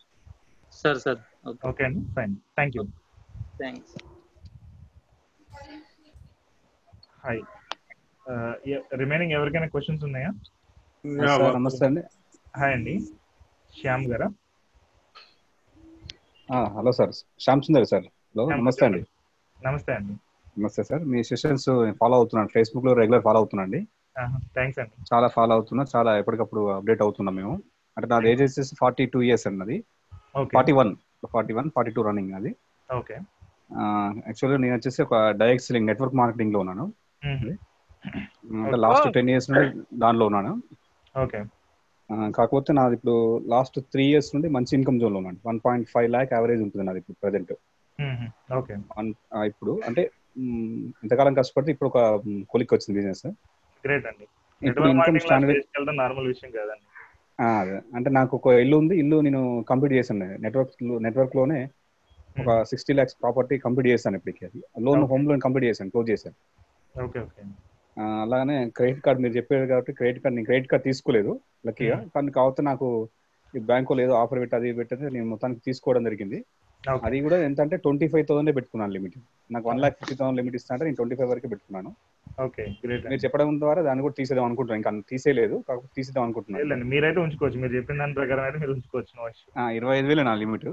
Sir sir. ఓకే. ఓకే అండి fine. Thank you. Thanks. Hi. Remaining ఎవరికైనా క్వశ్చన్స్ ఉన్నాయా? సార్ నమస్తే అండి. హాయ్ అండి. శ్యామ్ గారా? ఆ, hello sir. Shyam Sundar sir. Hello నమస్తే అండి. నమస్తే అండి. నమస్తే సార్. మీ సెషన్స్ ఫాలో అవుతున్నాను. ఫేస్బుక్లో రెగ్యులర్ ఫాలో అవుతున్నాండి థ్యాంక్స్ అండి. చాలా ఫాలో అవుతున్నా చాలా ఎప్పటికప్పుడు అప్డేట్ అవుతున్నాం మేము. అంటే నాది ఏజ్ వచ్చేసి ఫార్టీ టూ ఇయర్స్ అన్నది forty one forty one forty two running అది. ఓకే యాక్చువల్గా నేను వచ్చేసి ఒక డైరెక్ట్ నెట్వర్క్ మార్కెటింగ్లో ఉన్నాను. లాస్ట్ టెన్ ఇయర్స్ నుండి దానిలో ఉన్నాను. ఓకే కాకపోతే నాది ఇప్పుడు లాస్ట్ త్రీ ఇయర్స్ నుండి మంచి ఇన్కమ్ జోన్లో ఉన్నాను. One point five lakh average ఉంటుంది నాది ఇప్పుడు ప్రజెంట్ ఓకే ఇప్పుడు అంటే ఇంతకాలం కష్టపడితే ఇప్పుడు ఒక కొలిక్ వచ్చింది బిజినెస్ గ్రేట్ అండి. ఇన్కమ్ నార్మల్ విషయం కాదండి. అదే. అంటే నాకు ఒక ఇల్లు ఉంది. ఇల్లు నేను కంప్లీట్ చేశాను. నెట్వర్క్ నెట్వర్క్లోనే ఒక సిక్స్టీ ల్యాక్స్ ప్రాపర్టీ కంప్లీట్ చేశాను ఇప్పటికి అది. లోన్ హోమ్ లోన్ కంప్లీట్ చేశాను. క్లోజ్ చేశాను. ఓకే అలానే క్రెడిట్ కార్డ్ మీరు చెప్పారు కాబట్టి క్రెడిట్ కార్డ్ నేను క్రెడిట్ కార్డ్ తీసుకోలేదు. లక్కీగా కానీ కాకపోతే నాకు ఈ బ్యాంకులో ఏదో ఆఫర్ పెట్టి అది పెట్టితే నేను మొత్తానికి తీసుకోవడం జరిగింది. అది కూడా ఎంత అంటే ట్వంటీ ఫైవ్ థౌసండ్ పెట్టుకున్నాను లిమిట్. నాకు one lakh fifty thousand limit ఇస్తా అంటే నేను ట్వంటీ ఫైవ్ వరకు పెట్టుకున్నాను. ఓకే గ్రేట్ మీరు చెప్పడం ద్వారా దాన్ని కూడా తీసేద్దాం అనుకుంటున్నాను. ఇంకా తీసేయలేదు కాకపోతే తీసేద్దాం అనుకుంటున్నాను. మీరైతే ఉంచుకోవచ్చు. మీరు చెప్పిన దాని ప్రకారం అయితే మీరు ఉంచుకోవచ్చు ఇరవై ఐదు వేలు నా లిమిట్.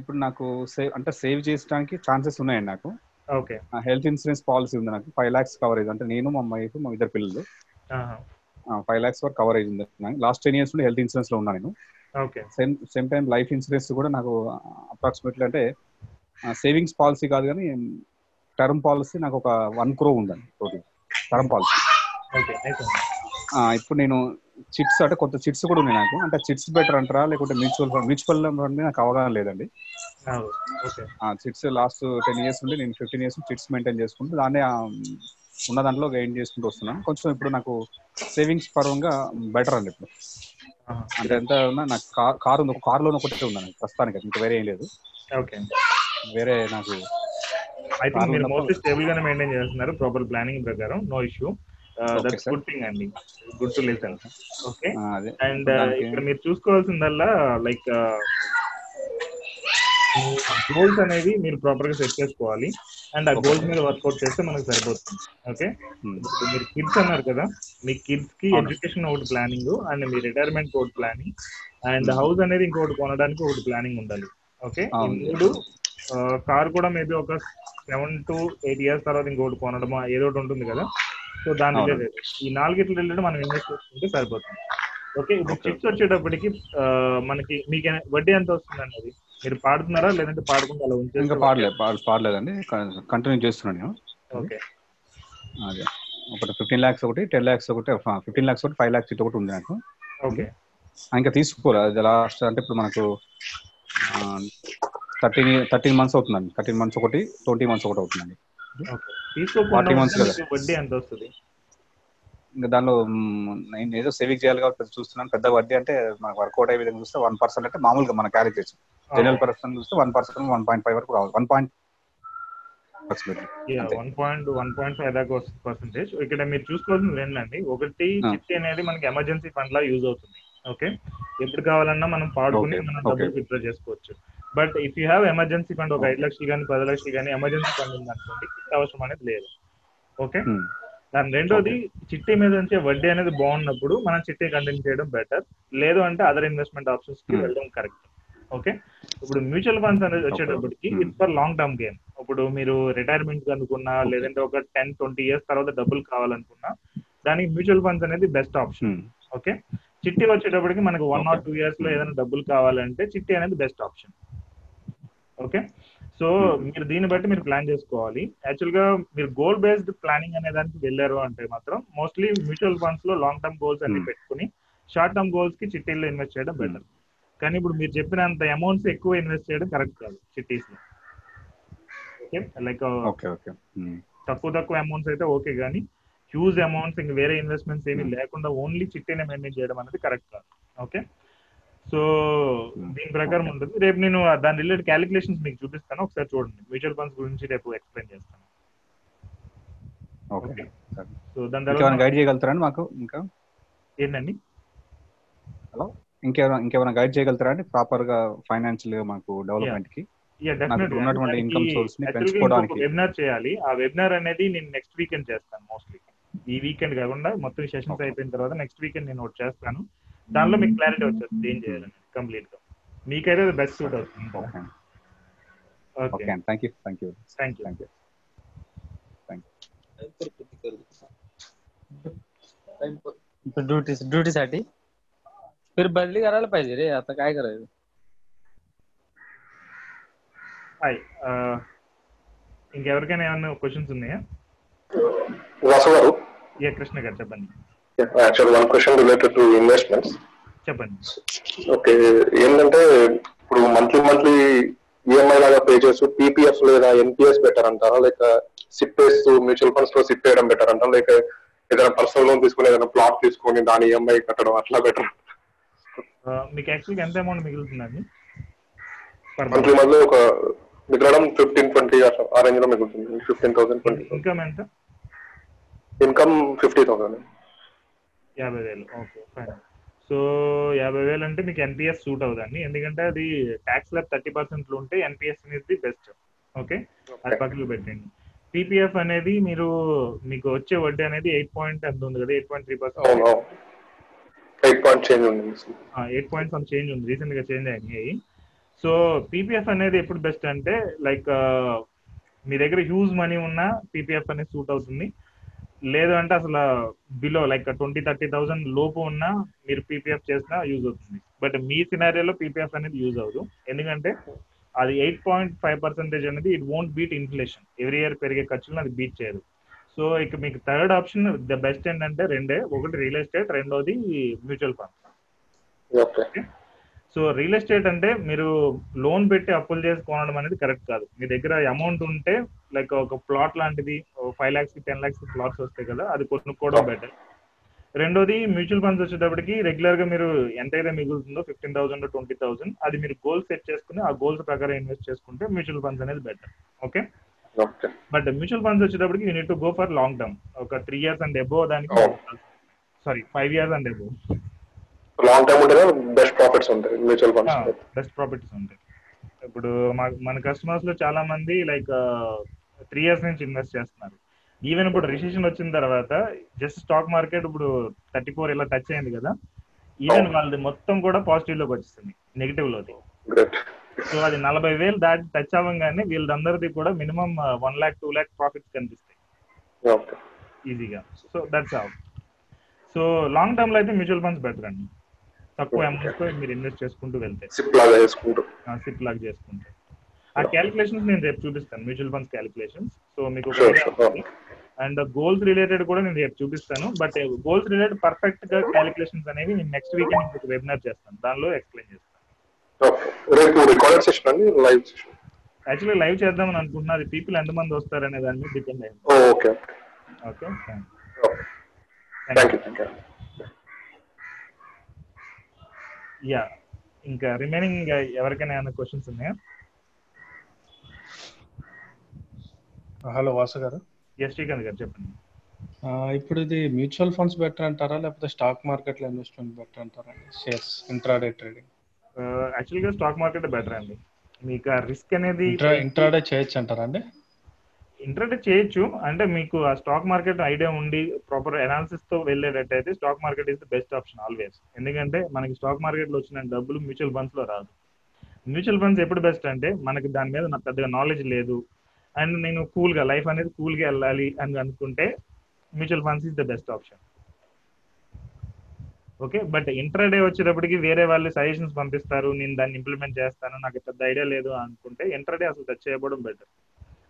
ఇప్పుడు నాకు సేవ్ అంటే సేవ్ చేయడానికి ఛాన్సెస్ ఉన్నాయండి నాకు. ఓకే. హెల్త్ ఇన్సూరెన్స్ పాలసీ ఉంది నాకు. Five lakhs coverage. అంటే నేను మా వైఫ్ మా ఇద్దరు పిల్లలు. ఫైవ్ లాక్స్ వరకు కవరేజ్ ఉంది లాస్ట్ టెన్ ఇయర్స్ నుండి హెల్త్ ఇన్సూరెన్స్లో ఉన్నాను నేను. Okay. Same same time life insurance కూడా నాకు అప్రాక్సిమేట్లీ అంటే సేవింగ్స్ పాలసీ కాదు కానీ టర్మ్ పాలసీ నాకు ఒక వన్ క్రో ఉందండి టోటల్. Term policy. ఇప్పుడు నేను చిట్స్ అంటే కొత్త చిట్స్ కూడా ఉన్నాయి నాకు. అంటే చిట్స్ బెటర్ అంటారా? లేకుంటే మ్యూచువల్ ఫండ్ మ్యూచువల్ ఫండ్ నాకు అవగాహన లేదండి. చిట్స్ లాస్ట్ టెన్ ఇయర్స్ నుండి నేను ఫిఫ్టీన్ ఇయర్స్ చిట్స్ మెయింటైన్ చేసుకుంటూ దాన్ని ఉన్న దాంట్లో గెయిన్ చేసుకుంటూ వస్తున్నాను కొంచెం ఇప్పుడు నాకు సేవింగ్స్ పరంగా బెటర్ అండి ఇప్పుడు. అంటే ఎంత ఉన్నా నాకు కార్ కార్ ఉంది కార్ లోన్ ఒకటే ఉందండి ప్రస్తుతానికి ఇంకా వేరే ఏం లేదు. ఓకే. వేరే నాకు ఐ థింక్ మీరు మోస్ట్లీ స్టేబుల్ గానే మెయింటైన్ చేస్తున్నారు ప్రాపర్ ప్లానింగ్ ప్రకారం no issue that's. Good thing అండి. Good to listen okay and ఇక్కడ మీరు చూసుకోవాల్సిందల్లా లైక్ గోల్స్ అనేవి మీరు ప్రాపర్గా సెట్ చేసుకోవాలి అండ్ ఆ. గోల్స్ మీద వర్కౌట్ చేస్తే మనకు సరిపోతుంది ఓకే Hmm. మీరు కిడ్స్ అన్నారు కదా మీ కిడ్స్కి. ఎడ్యుకేషన్ ఒకటి ప్లానింగ్ అండ్ మీ రిటైర్మెంట్ ఒకటి ప్లానింగ్ అండ్. హౌస్ అనేది ఇంకొకటి కొనడానికి ఒకటి ప్లానింగ్ ఉండాలి ఓకే. మూడు కార్ కూడా మేబీ ఒక సెవెన్ టు ఎయిట్ ఇయర్స్ తర్వాత ఇంకొకటి కొనడం ఏదో ఒకటి ఉంటుంది కదా సో దాని ఈ నాలుగిట్లు రిలేటెడ్ మనం ఇన్వెస్ట్ చేసుకుంటే సరిపోతుంది ఓకే ఇప్పుడు. చిప్స్ వచ్చేటప్పటికి మనకి మీకు వడ్డీ ఎంత వస్తుంది అన్నది మీరు పాడుతున్నారా? లేదంటే పాడకుండా అలా ఇంకా ఉంచేస్తే పాడలేదు. పాడ- పాడలేదండి. కంటిన్యూ చేస్తున్నాను నేను. ఓకే. అదే. ఒకటి ఫిఫ్టీన్ ల్యాక్స్ ఒకటి టెన్ ల్యాక్స్ ఒకటి ఫిఫ్టీన్ ల్యాక్స్ ఒకటి ఫైవ్ ల్యాక్స్ ఇటు ఒకటి ఉంది నాకు. ఓకే. ఇంకా అది లాస్ట్ అంటే ఇప్పుడు మనకు థర్టీన్ థర్టీన్ మంత్స్ అవుతుందండి. థర్టీన్ మంత్స్ ఒకటి ట్వంటీ మంత్స్ ఒకటి అవుతుందండి. ఓకే. తీసుకోకుండా 40 months ఉంటే కదా. మీకు వడ్డీ ఎంత వస్తుంది? ఇంకా దానిలో నేను ఏదో సేవింగ్ చేయాలి కాబట్టి చూస్తున్నాను. పెద్ద వడ్డీ అంటే మనకు వర్కౌట్ అయ్యే విధంగా చూస్తే వన్ పర్సెంట్ అంటే మామూలుగా మన క్యాలిక్యులేషన్ జనరల్ పర్సన్ చూస్తే one percent one point five వరకు రావాలి. One point. One point one point five దాకా వస్తుంది పర్సెంటేజ్ ఇక్కడ మీరు చూసుకోవాల్సింది ఏంటండి ఒకటి ఆ. చిట్టి అనేది మనకి ఎమర్జెన్సీ ఫండ్ లా యూజ్ అవుతుంది. ఓకే ఎప్పుడు కావాలన్నా మనం పాడుకుని మనం. డబ్బులు విత్డ్రా చేసుకోవచ్చు. But if you have emergency fund ఒక. ఐదు లక్షలు కానీ పది లక్షలు కానీ ఎమర్జెన్సీ ఫండ్ ఉంది అనుకోండి చిట్టి అవసరం అనేది లేదు. ఓకే మ్, దాని రెండోది చిట్టి మీద నుంచి వడ్డీ అనేది బాగున్నప్పుడు మనం చిట్టి కంటిన్యూ చేయడం బెటర్ లేదు అంటే అదర్ ఇన్వెస్ట్మెంట్ ఆప్షన్స్కి Hmm. వెళ్ళడం కరెక్ట్ ఓకే? ఇప్పుడు మ్యూచువల్ ఫండ్స్ అనేది వచ్చేటప్పటికి Hmm. It's for long term game ఇప్పుడు మీరు రిటైర్మెంట్ అనుకున్నా. లేదంటే ఒక టెన్ ట్వంటీ ఇయర్స్ తర్వాత డబ్బులు కావాలనుకున్నా దానికి మ్యూచువల్ ఫండ్స్ అనేది బెస్ట్ ఆప్షన్ మ్, ఓకే? చిట్టి వచ్చేటప్పటికి మనకి వన్ ఆర్. టూ ఇయర్స్లో ఏదైనా డబ్బులు కావాలంటే చిట్టి అనేది best option okay? So Hmm. మీరు దీన్ని బట్టి మీరు ప్లాన్ చేసుకోవాలి. యాక్చువల్గా మీరు గోల్ బేస్డ్ ప్లానింగ్ అనే దానికి వెళ్ళారు అంటే మాత్రం మోస్ట్లీ మ్యూచువల్ ఫండ్స్లో లాంగ్ టర్మ్ గోల్స్ అన్ని Hmm. పెట్టుకుని షార్ట్ టర్మ్ గోల్స్కి చిట్టీల్లో ఇన్వెస్ట్ చేయడం బెటర్ కానీ ఇప్పుడు మీరు చెప్పినంత అమౌంట్స్ ఎక్కువ ఇన్వెస్ట్ చేయడం కరెక్ట్ కాదు చిట్టీస్లో. Okay like okay okay hmm, తక్కువ తక్కువ అమౌంట్స్ అయితే ఓకే కానీ హ్యూజ్ అమౌంట్స్ ఇంక వేరే ఇన్వెస్ట్మెంట్స్ ఏమీ Hmm. లేకుండా ఓన్లీ చిట్టీనే మెయింటైన్ చేయడం అనేది కరెక్ట్ కాదు. Okay so Hmm. దీని ప్రకారం. ఉంటుంది. రేపు నేను దాని రిలేటెడ్ క్యాలిక్యులేషన్స్ మీకు చూపిస్తాను. ఒకసారి చూడండి. మ్యూచువల్ ఫండ్స్ గురించి రేపు ఎక్స్ప్లెయిన్ చేస్తాను. ఓకే. సో దాని తర్వాత గైడ్ చేయగలుగుతారండి మాకు ఇంకా? ఏంటండి? హలో? ఇంకేమైనా ఇంకేమైనా గైడ్ చేయగలుగుతారా అండి? ప్రాపర్గా ఫైనాన్షియల్గా మాకు డెవలప్మెంట్కి ఉన్నటువంటి ఇన్కమ్ సోర్స్ని పెంచుకోవడానికి. వెబినార్ చేయాలి. ఆ వెబినార్ అనేది నేను నెక్స్ట్ వీకెండ్ చేస్తాను మోస్ట్లీ ఈ వీకెండ్ కాకుండా మొత్తం సెషన్స్ అయిపోయిన తర్వాత నెక్స్ట్ వీకెండ్ నేను ఒకటి చేస్తాను. దానిలో మీకు క్లారిటీ వచ్చేస్తుంది ఏం చేయాలని కంప్లీట్గా. మీకైతే బెస్ట్ సూట్ అవుతుంది. Okay thank you thank you thank you thank you thank duties duties ఆటి फिर बदली करायला पाहिजे रे आता काय करायचं హాయ్ ఇంకెవరికైనా ఏమైనా క్వశ్చన్స్ ఉన్నాయా వాసు గారు ఏ కృష్ణ గారు చెప్పండి actual one question related to investments చెప్పండి ఓకే ఏంటంటే ఇప్పుడు మంత్లీ మంత్లీ ఈఎంఐ లాగా పే చేస్తూ పీపీఎఫ్ లేదా ఎన్పిఎస్ బెటర్ అంటారా లేక సిప్ వేస్తూ మ్యూచువల్ ఫండ్స్ లో సిప్ వేయడం బెటర్ అంటారా లేక ఏదైనా పర్సనల్ లోన్ తీసుకుని ఏదైనా ప్లాట్ తీసుకొని దాని ఈఎంఐ కట్టడం అట్లా బెటర్ ఆ, మీకు యాక్చువల్గా ఎంత అమౌంట్ మిగులుతుందండి? మంత్లీ మంత్లీ ఒక మిగలడం ఫిఫ్టీన్ ట్వంటీ ఆ రేంజ్లో మిగులుతుంది. ఫిఫ్టీన్ థౌసండ్ ట్వంటీ ఇన్కమ్ ఎంత? ఇన్కమ్ ఫిఫ్టీ థౌసండ్ యాభై వేలు. ఓకే ఫైన్ సో యాభై వేలు అంటే మీకు ఎన్పిఎస్ సూట్ అవుదండి. ఎందుకంటే అది ట్యాక్స్ ల్యాబ్ థర్టీ పర్సెంట్ ఉంటే ఎన్పిఎస్ అనేది బెస్ట్ ఓకే అది పక్కన పెట్టండి. పీపీఎఫ్ అనేది మీరు మీకు వచ్చే వడ్డీ అనేది ఎయిట్ పాయింట్ ఎంత ఉంది కదా? Eight point three percent eight point change ఉంది. ఎయిట్ చేంజ్ ఉంది. రీసెంట్గా చేంజ్ అయినాయి. సో పీపీఎఫ్ అనేది ఎప్పుడు బెస్ట్ అంటే లైక్ మీ దగ్గర హ్యూజ్ మనీ ఉన్నా పీపీఎఫ్ అనేది సూట్ అవుతుంది. లేదు అంటే అసలు below like twenty thirty thousand లోపు ఉన్నా మీరు పీపీఎఫ్ చేసినా యూజ్ అవుతుంది. బట్ మీ సినారియోలో పీపీఎఫ్ అనేది యూజ్ అవ్వదు. ఎందుకంటే అది ఎయిట్ పాయింట్ ఫైవ్ పర్సెంటేజ్ అనేది it won't beat inflation every year పెరిగే ఖర్చులను అది బీట్ చేయదు. సో ఇక మీకు థర్డ్ ఆప్షన్ ద బెస్ట్ ఏంటంటే రెండే. ఒకటి రియల్ ఎస్టేట్ రెండోది mutual fund. Okay. So real estate అంటే మీరు లోన్ పెట్టి అప్పులు చేసి కొనడం అనేది కరెక్ట్ కాదు. మీ దగ్గర అమౌంట్ ఉంటే లైక్ ఒక ప్లాట్ లాంటిది five lakhs ten lakhs plots వస్తాయి కదా అది కొనుక్కోవడం బెటర్. రెండోది మ్యూచువల్ ఫండ్స్ వచ్చేటప్పటికి రెగ్యులర్గా మీరు ఎంతైతే మిగులుతుందో ఫిఫ్టీన్ థౌసండ్ ట్వంటీ థౌసండ్ అది మీరు గోల్స్ సెట్ చేసుకుని ఆ గోల్స్ ప్రకారం ఇన్వెస్ట్ చేసుకుంటే మ్యూచువల్ ఫండ్స్ అనేది better. Okay? But mutual funds వచ్చేటప్పటికి you need to go for long term ఒక త్రీ ఇయర్స్ అండ్ ఎబో దానికి sorry five years and above long time ఉంటేనే బెస్ట్ ప్రాఫిట్స్ ఉంటాయి మ్యూచువల్ ఫండ్స్ బెస్ట్ ప్రాఫిట్స్ ఉంటాయి. ఇప్పుడు మన కస్టమర్స్లో చాలా మంది లైక్ త్రీ ఇయర్స్ నుంచి ఇన్వెస్ట్ చేస్తున్నారు. ఈవెన్ ఇప్పుడు రిసెషన్ వచ్చిన తర్వాత జస్ట్ స్టాక్ మార్కెట్ ఇప్పుడు థర్టీ ఫోర్ ఇలా టచ్ అయింది కదా. ఈవెన్ వాళ్ళది మొత్తం కూడా పాజిటివ్లోకి వచ్చేసింది నెగిటివ్ లోది. గ్రేట్ సో అది నలభై వేలు దాటి టచ్ అవ్వగానే వీళ్ళందరిది కూడా minimum one lakh two lakh profits కనిపిస్తాయి. ఈజీగా. So that's out so long టర్మ్లో అయితే మ్యూచువల్ ఫండ్స్ బెటర్ అండి. తక్కువ అమౌంట్తో మీరు ఇన్వెస్ట్ చేసుకుంటూ వెళ్తే. సిప్ లాగా చేసుకుంటూ. సిప్ లాగా చేసుకుంటే. ఆ క్యాలిక్యులేషన్స్ నేను రేపు చూపిస్తాను మ్యూచువల్ ఫండ్స్ క్యాలిక్యులేషన్స్. సో మీకు. అండ్ గోల్స్ రిలేటెడ్ కూడా నేను రేపు చూపిస్తాను. బట్ గోల్స్ రిలేటెడ్ పర్ఫెక్ట్గా క్యాలిక్యులేషన్స్ అనేవి నేను నెక్స్ట్ వీకెండ్ మీకు వెబినార్ చేస్తాను. దానిలో ఎక్స్ప్లెయిన్ చేస్తాను. రేపు రికార్డెడ్ సెషన్ అండి లైవ్ సెషన్ యాక్చువల్లీ లైవ్ చేద్దామని అనుకుంటున్నా అది పీపుల్ ఎంతమంది వస్తారనే దాని మీద డిపెండ్ అయింది. Okay okay thank you thank you yeah ఇంకా రిమైనింగ్ ఎవరికైనా ఏమైనా క్వశ్చన్స్ ఉన్నాయా? హలో వాసు గారు. ఎస్ శ్రీకాంత్ గారు చెప్పండి. ఆ, ఇప్పుడు ఇది మ్యూచువల్ ఫండ్స్ బెటర్ అంటారా లేకపోతే స్టాక్ మార్కెట్లో ఇన్వెస్ట్మెంట్ బెటర్ అంటారా? షేర్స్ ఇంట్రాడే ట్రేడింగ్ యాక్చువల్గా స్టాక్ మార్కెట్ బెటర్ అండి. మీకు ఆ రిస్క్ అనేది ఇంట్రా ఇంట్రాడే చేయొచ్చు అంటారా అండి? ఇంట్రాడే చేయొచ్చు. అంటే మీకు ఆ స్టాక్ మార్కెట్ ఐడియా ఉండి ప్రాపర్ అనాలిసిస్తో వెళ్ళేటట్టయితే stock market is the best option always ఎందుకంటే మనకి స్టాక్ మార్కెట్లో వచ్చిన డబ్బులు మ్యూచువల్ ఫండ్స్లో రాదు. మ్యూచువల్ ఫండ్స్ ఎప్పుడు బెస్ట్ అంటే మనకి దాని మీద నాకు పెద్దగా నాలెడ్జ్ లేదు. అండ్ నేను కూల్గా లైఫ్ అనేది కూల్గా వెళ్ళాలి అని అనుకుంటే mutual funds is the best option okay but intraday వచ్చేటప్పటికి వేరే వాళ్ళు సజెషన్స్ పంపిస్తారు నేను దాన్ని ఇంప్లిమెంట్ చేస్తాను నాకు పెద్ద ఐడియా లేదు అనుకుంటే ఇంట్రాడే అసలు టచ్ చేయబడడం బెటర్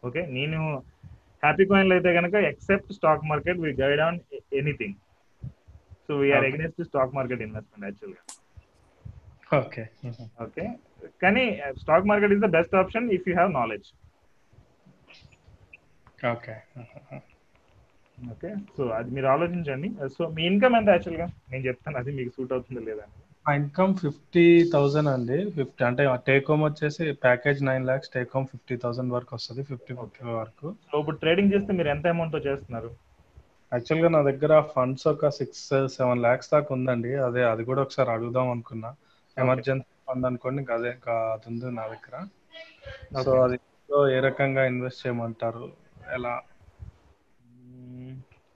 ఓకే నేను హ్యాపీ కాయిన్లో అయితే కనుక except stock market we guide on anything so we're. Against stock market investment యాక్చువల్గా ఓకే ఓకే కానీ stock market is the best option if you have knowledge okay okay? So అది మీరు ఆలోచించండి. So మీ income ఎంత యాక్చువల్గా? నేను చెప్తాను అది మీకు సూట్ అవుతుందో లేదా. మా ఇన్కమ్ ఫిఫ్టీ థౌసండ్ అండి. ఫిఫ్టీ అంటే టేక్ హోమ్ వచ్చేసి package nine lakhs take home fifty thousand వరకు వస్తుంది ఫిఫ్టీ ఫిఫ్టీ వరకు. సో ఇప్పుడు ట్రేడింగ్ చేస్తే మీరు ఎంత అమౌంట్తో చేస్తున్నారు? యాక్చువల్గా నా దగ్గర ఫండ్స్ ఒక సిక్స్ సెవెన్ ల్యాక్స్ దాకా ఉందండి. అదే అది కూడా ఒకసారి అడుగుదాం అనుకున్నా. ఎమర్జెన్సీ ఫండ్ అనుకోండి అదే ఇంకా అది ఉంది నా దగ్గర. సో. అది ఏ రకంగా ఇన్వెస్ట్ చేయమంటారు? ఎలా?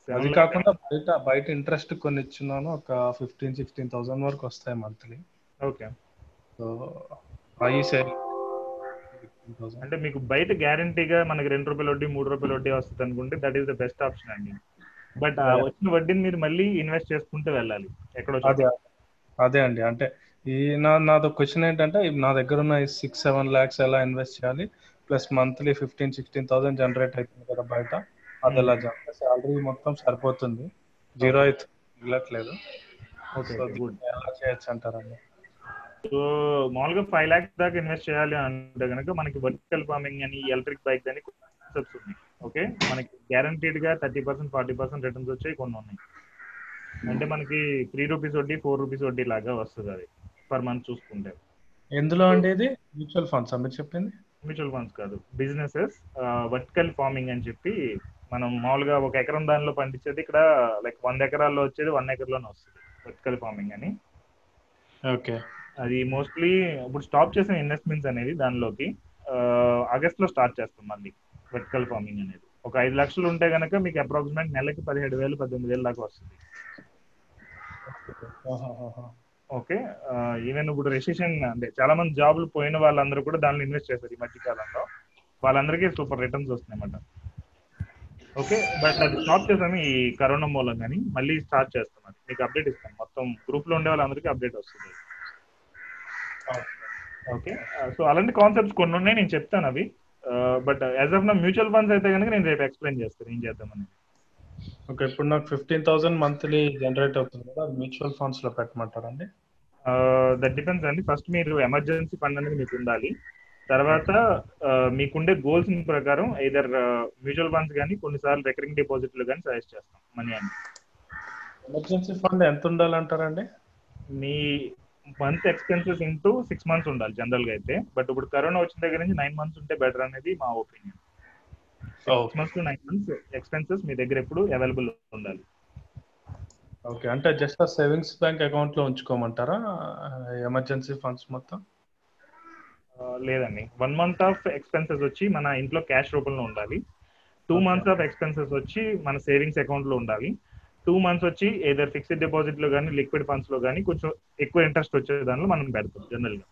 అది కాకుండా బయట బయట ఇంట్రెస్ట్ కొన్ని ఇచ్చున్నాను ఒక ఫిఫ్టీన్ సిక్స్టీన్ థౌసండ్ వరకు వస్తాయి మంత్లీ ఓకే సో అవి సేల్ అంటే మీకు బయట గ్యారంటీగా మనకి రెండు రూపాయల వడ్డీ మూడు రూపాయల వడ్డీ వస్తుంది అనుకుంటే that is the best option అండి. బట్ వచ్చిన వడ్డీని మీరు మళ్ళీ ఇన్వెస్ట్ చేసుకుంటూ వెళ్ళాలి. ఎక్కడో. అదే అండి. అంటే ఈ నా నాదో క్వశ్చన్ ఏంటంటే నా దగ్గర ఉన్న సిక్స్ సెవెన్ ల్యాక్స్ ఎలా ఇన్వెస్ట్ చేయాలి? Plus monthly fifteen sixteen thousand generate అవుతుంది కదా బయట. అది ఎలా శాలరీ మొత్తం సరిపోతుంది. జీరో అయితే గుడ్. ఎలా చేయొచ్చు అంటారండి? సో మామూలుగా ఫైవ్ ల్యాక్స్ దాకా ఇన్వెస్ట్ చేయాలి అంటే కనుక మనకి వర్టికల్ ఫార్మింగ్ అని ఎలక్ట్రిక్ బైక్ అని కాన్సెప్ట్స్ ఉన్నాయి. ఓకే? మనకి గ్యారంటీడ్గా thirty percent forty percent returns వచ్చాయి కొన్ని ఉన్నాయి. అంటే మనకి త్రీ రూపీస్ వడ్డీ ఫోర్ రూపీస్ వడ్డీ లాగా వస్తుంది అది పర్ మంత్ చూసుకుంటే. ఎందులో అండి ఇది? మ్యూచువల్ ఫండ్స్ మీరు చెప్పింది? మ్యూచువల్ ఫండ్స్ కాదు. బిజినెసెస్ వర్టికల్ ఫార్మింగ్ అని చెప్పి మనం మామూలుగా ఒక ఎకరం దానిలో పండించేది ఇక్కడ లైక్ వంద ఎకరాల్లో వచ్చేది వన్ ఎకర్లోనే వస్తుంది వర్టికల్ ఫార్మింగ్ అని. ఓకే. అది మోస్ట్లీ ఇప్పుడు స్టాప్ చేసిన ఇన్వెస్ట్మెంట్స్ అనేది దానిలోకి ఆగస్ట్లో స్టార్ట్ చేస్తాం మళ్ళీ వర్టికల్ ఫార్మింగ్ అనేది. ఒక ఐదు లక్షలు ఉంటే కనుక మీకు అప్రాక్సిమేట్ నెలకి పదిహేడు వేలు పద్దెనిమిది వేలు దాకా వస్తుంది. ఓకే ఈవెన్ ఇప్పుడు రెసిషన్ అంటే చాలా మంది జాబ్లు పోయిన వాళ్ళందరూ కూడా దానిలో ఇన్వెస్ట్ చేస్తారు ఈ మధ్య కాలంలో వాళ్ళందరికీ సూపర్ రిటర్న్స్ వస్తున్నాయి అన్నమాట ఓకే బట్ అది స్టాప్ చేసాము ఈ కరోనా మూలం కానీ మళ్ళీ స్టార్ట్ చేస్తాం అది మీకు అప్డేట్ ఇస్తాను. మొత్తం గ్రూప్లో ఉండే వాళ్ళందరికీ అప్డేట్ వస్తుంది. ఓకే సో అలాంటి కాన్సెప్ట్స్ కొన్ని ఉన్నాయి నేను చెప్తాను అవి. బట్ యాజ్ ఆఫ్ నా మ్యూచువల్ ఫండ్స్ అయితే కనుక నేను రేపు ఎక్స్ప్లెయిన్ చేస్తాను ఏం చేద్దామని ఓకే ఇప్పుడు నాకు ఫిఫ్టీన్ థౌసండ్ మంత్లీ జనరేట్ అవుతుంది కదా మ్యూచువల్ ఫండ్స్లో పెట్టమంటారండి దట్ డిపెండ్స్ అండి. ఫస్ట్ మీరు ఎమర్జెన్సీ ఫండ్ అనేది మీకు ఉండాలి. తర్వాత మీకుండే గోల్స్ ప్రకారం ఐదర్ మ్యూచువల్ ఫండ్స్ కానీ కొన్నిసార్లు రికరింగ్ డిపాజిట్లు కానీ సజెస్ట్ చేస్తాం మనీ అని ఎమర్జెన్సీ ఫండ్ ఎంత ఉండాలంటారండి? మీ month expenses into six months ఉండాలి జనరల్గా అయితే. బట్ ఇప్పుడు కరోనా వచ్చిన దగ్గర నుంచి నైన్ మంత్స్ ఉంటే బెటర్ అనేది మా opinion six months to nine months expenses మీ దగ్గర ఎప్పుడు అవైలబుల్ ఉండాలి. ఓకే అంటే జస్ట్ సేవింగ్స్ బ్యాంక్ అకౌంట్లో ఉంచుకోమంటారా? ఎమర్జెన్సీ ఫండ్స్ మొత్తం? లేదండి. వన్ మంత్ ఆఫ్ ఎక్స్పెన్సెస్ వచ్చి మన ఇంట్లో క్యాష్ రూపంలో ఉండాలి. టూ మంత్స్ ఆఫ్ ఎక్స్పెన్సెస్ వచ్చి మన సేవింగ్స్ అకౌంట్లో ఉండాలి. టూ మంత్స్ వచ్చి ఏదర్ ఫిక్స్డ్ డిపాజిట్లో కానీ లిక్విడ్ ఫండ్స్లో కానీ కొంచెం ఎక్కువ ఇంట్రెస్ట్ వచ్చే దానిలో మనం పెడతాం జనరల్గా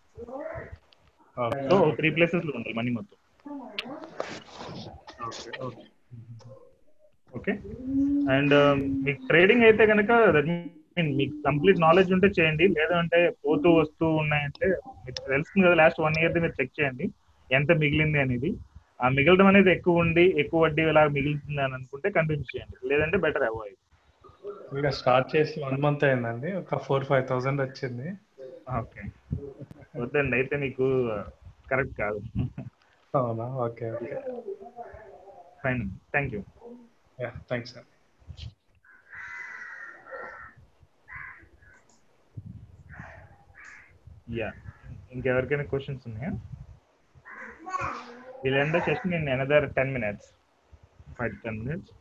సో త్రీ ప్లేసెస్లో ఉండాలి మనీ మొత్తం. ఓకే అండ్ మీకు ట్రేడింగ్ అయితే కనుక దట్ మీన్ మీకు కంప్లీట్ నాలెడ్జ్ ఉంటే చేయండి. లేదంటే పోతూ వస్తూ ఉన్నాయంటే మీకు తెలుస్తుంది కదా లాస్ట్ వన్ ఇయర్ మీరు చెక్ చేయండి. ఎంత మిగిలింది అనేది. ఆ మిగలడం అనేది ఎక్కువ ఉండి ఎక్కువ వడ్డీ ఇలా మిగులుతుంది అని అనుకుంటే కంటిన్యూ చేయండి. లేదంటే బెటర్ అవాయిడ్ ఇంకా స్టార్ట్ చేసి వన్ మంత్ అయిందండి. ఒక ఫోర్ ఫైవ్ థౌసండ్ వచ్చింది. ఓకే. వద్దండి. అయితే మీకు కరెక్ట్ కాదు. అవునా? Okay okay. Fine thank you yeah thanks sir yeah ఇంకెవరికైనా క్వశ్చన్స్ ఉన్నాయా? Will end the session in another ten minutes five ten minutes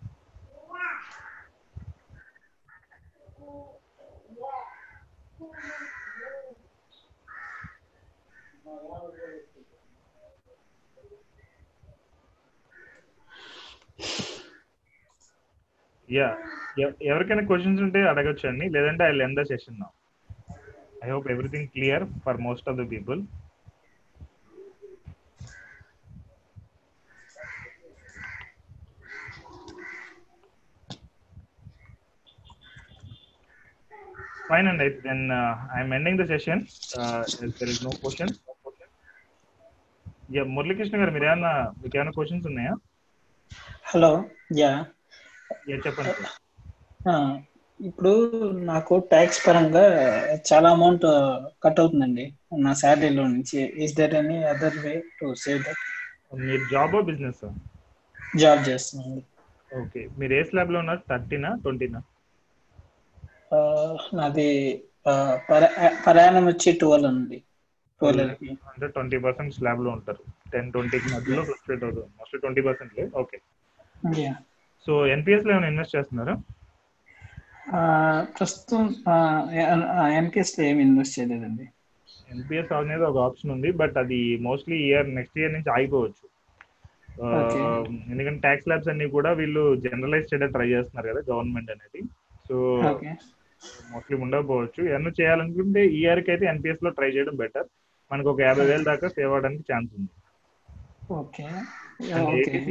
yeah ఎవరికైనా క్వశ్చన్స్ ఉంటే అడగొచ్చండి. లేదంటే ఐ ఎండ్ ద సెషన్ నా I hope everything clear for most of the people fine అండి అయితే then I'm ending the session there is no question yeah Muralikrishna గారు మీరు ఏమన్నా మీకు ఏమైనా క్వశ్చన్స్ ఉన్నాయా హలో యా యా చెప్పండి ఇప్పుడు నాకు ట్యాక్స్ పరంగా చాలా అమౌంట్ కట్ అవుతుందండి. నా శాలరీలో నుంచి is there any other way to save that మీరు జాబ్ బిజినెస్ జాబ్ చేస్తున్నాను ఓకే మీరు ఏ స్లాబ్లో ఉన్నారు? థర్టీనా ట్వంటీనా నాది ప్రయాణం వచ్చి ట్వెల్వ్ ట్వెల్వ్ అంటే ట్వంటీ పర్సెంట్ స్లాబ్లో ఉంటారు. టెన్ ట్వంటీకి మధ్యలో ఫ్లక్చుయేట్ అవుతుంది mostly twenty percent okay so ఎన్పిఎస్లో ఏమైనా ఇన్వెస్ట్ చేస్తున్నారా? ప్రస్తుతం ఎన్పిఎస్లో ఏమి ఇన్వెస్ట్ చేయలేదండి. ఎన్పిఎస్ అనేది ఒక ఆప్షన్ ఉంది బట్ అది మోస్ట్లీ ఇయర్ నెక్స్ట్ ఇయర్ నుంచి ఆగిపోవచ్చు. ఎందుకంటే ట్యాక్స్ ల్యాబ్స్ అన్ని కూడా వీళ్ళు జనరలైజ్ చేయడానికి ట్రై చేస్తున్నారు కదా గవర్నమెంట్ అనేది. సో మోస్ట్లీ ఉండకపోవచ్చు ఏమన్నా చేయాలనుకుంటే ఈ ఇయర్కి అయితే ఎన్పిఎస్లో ట్రై చేయడం బెటర్ మనకు ఒక యాభై వేల దాకా సేవ్ అవడానికి ఛాన్స్ ఉంది.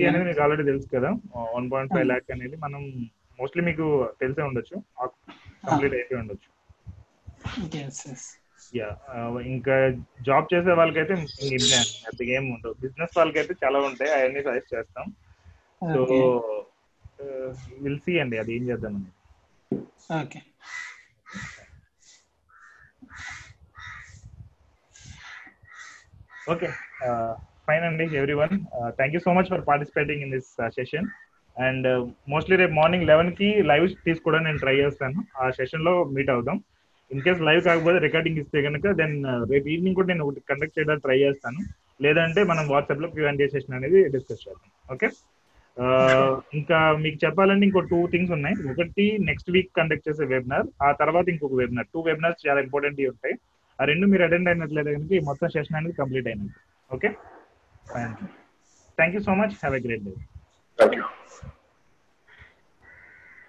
అనేది మీకు ఆల్రెడీ తెలుసు కదా వన్ పాయింట్ ఫైవ్ ల్యాక్ అనేది మనం మోస్ట్లీ మీకు తెలిసే ఉండొచ్చు. కంప్లీట్ అయిపోయి ఉండొచ్చు. యా ఇంకా జాబ్ చేసే వాళ్ళకైతే పెద్దగా ఏం ఉండవు. బిజినెస్ వాళ్ళకైతే చాలా ఉంటాయి. అవన్నీ సజెస్ట్ చేస్తాం. సో విల్ సీ అండి అది ఏం చేద్దామని ఓకే ఓకే ఫైన్ అండి every one thank you so much for participating in this session and uh, mostly రేపు మార్నింగ్ లెవెన్కి లైవ్ తీసుకోవడానికి నేను ట్రై చేస్తాను. ఆ సెషన్లో మీట్ అవుదాం. ఇన్ కేస్ లైవ్ కాకపోతే రికార్డింగ్ ఇస్తే కనుక దెన్ uh, రేపు ఈవినింగ్ కూడా నేను ఒకటి కండక్ట్ చేయడానికి ట్రై చేస్తాను. లేదంటే మనం వాట్సాప్లో ప్రివెంట్ సెషన్ అనేది డిస్కస్ చేద్దాం. ఓకే uh, ఇంకా మీకు చెప్పాలంటే ఇంకో టూ థింగ్స్ ఉన్నాయి. ఒకటి నెక్స్ట్ వీక్ కండక్ట్ చేసే వెబినార్ ఆ తర్వాత ఇంకొక వెబినార్ టూ వెబినార్స్ చాలా ఇంపార్టెంట్ ఉంటాయి. ఆ రెండు మీరు అటెండ్ అయినట్లయితే కనుక మొత్తం సెషన్ అనేది కంప్లీట్ అయినట్టు. Okay thank you so much have a great day thank you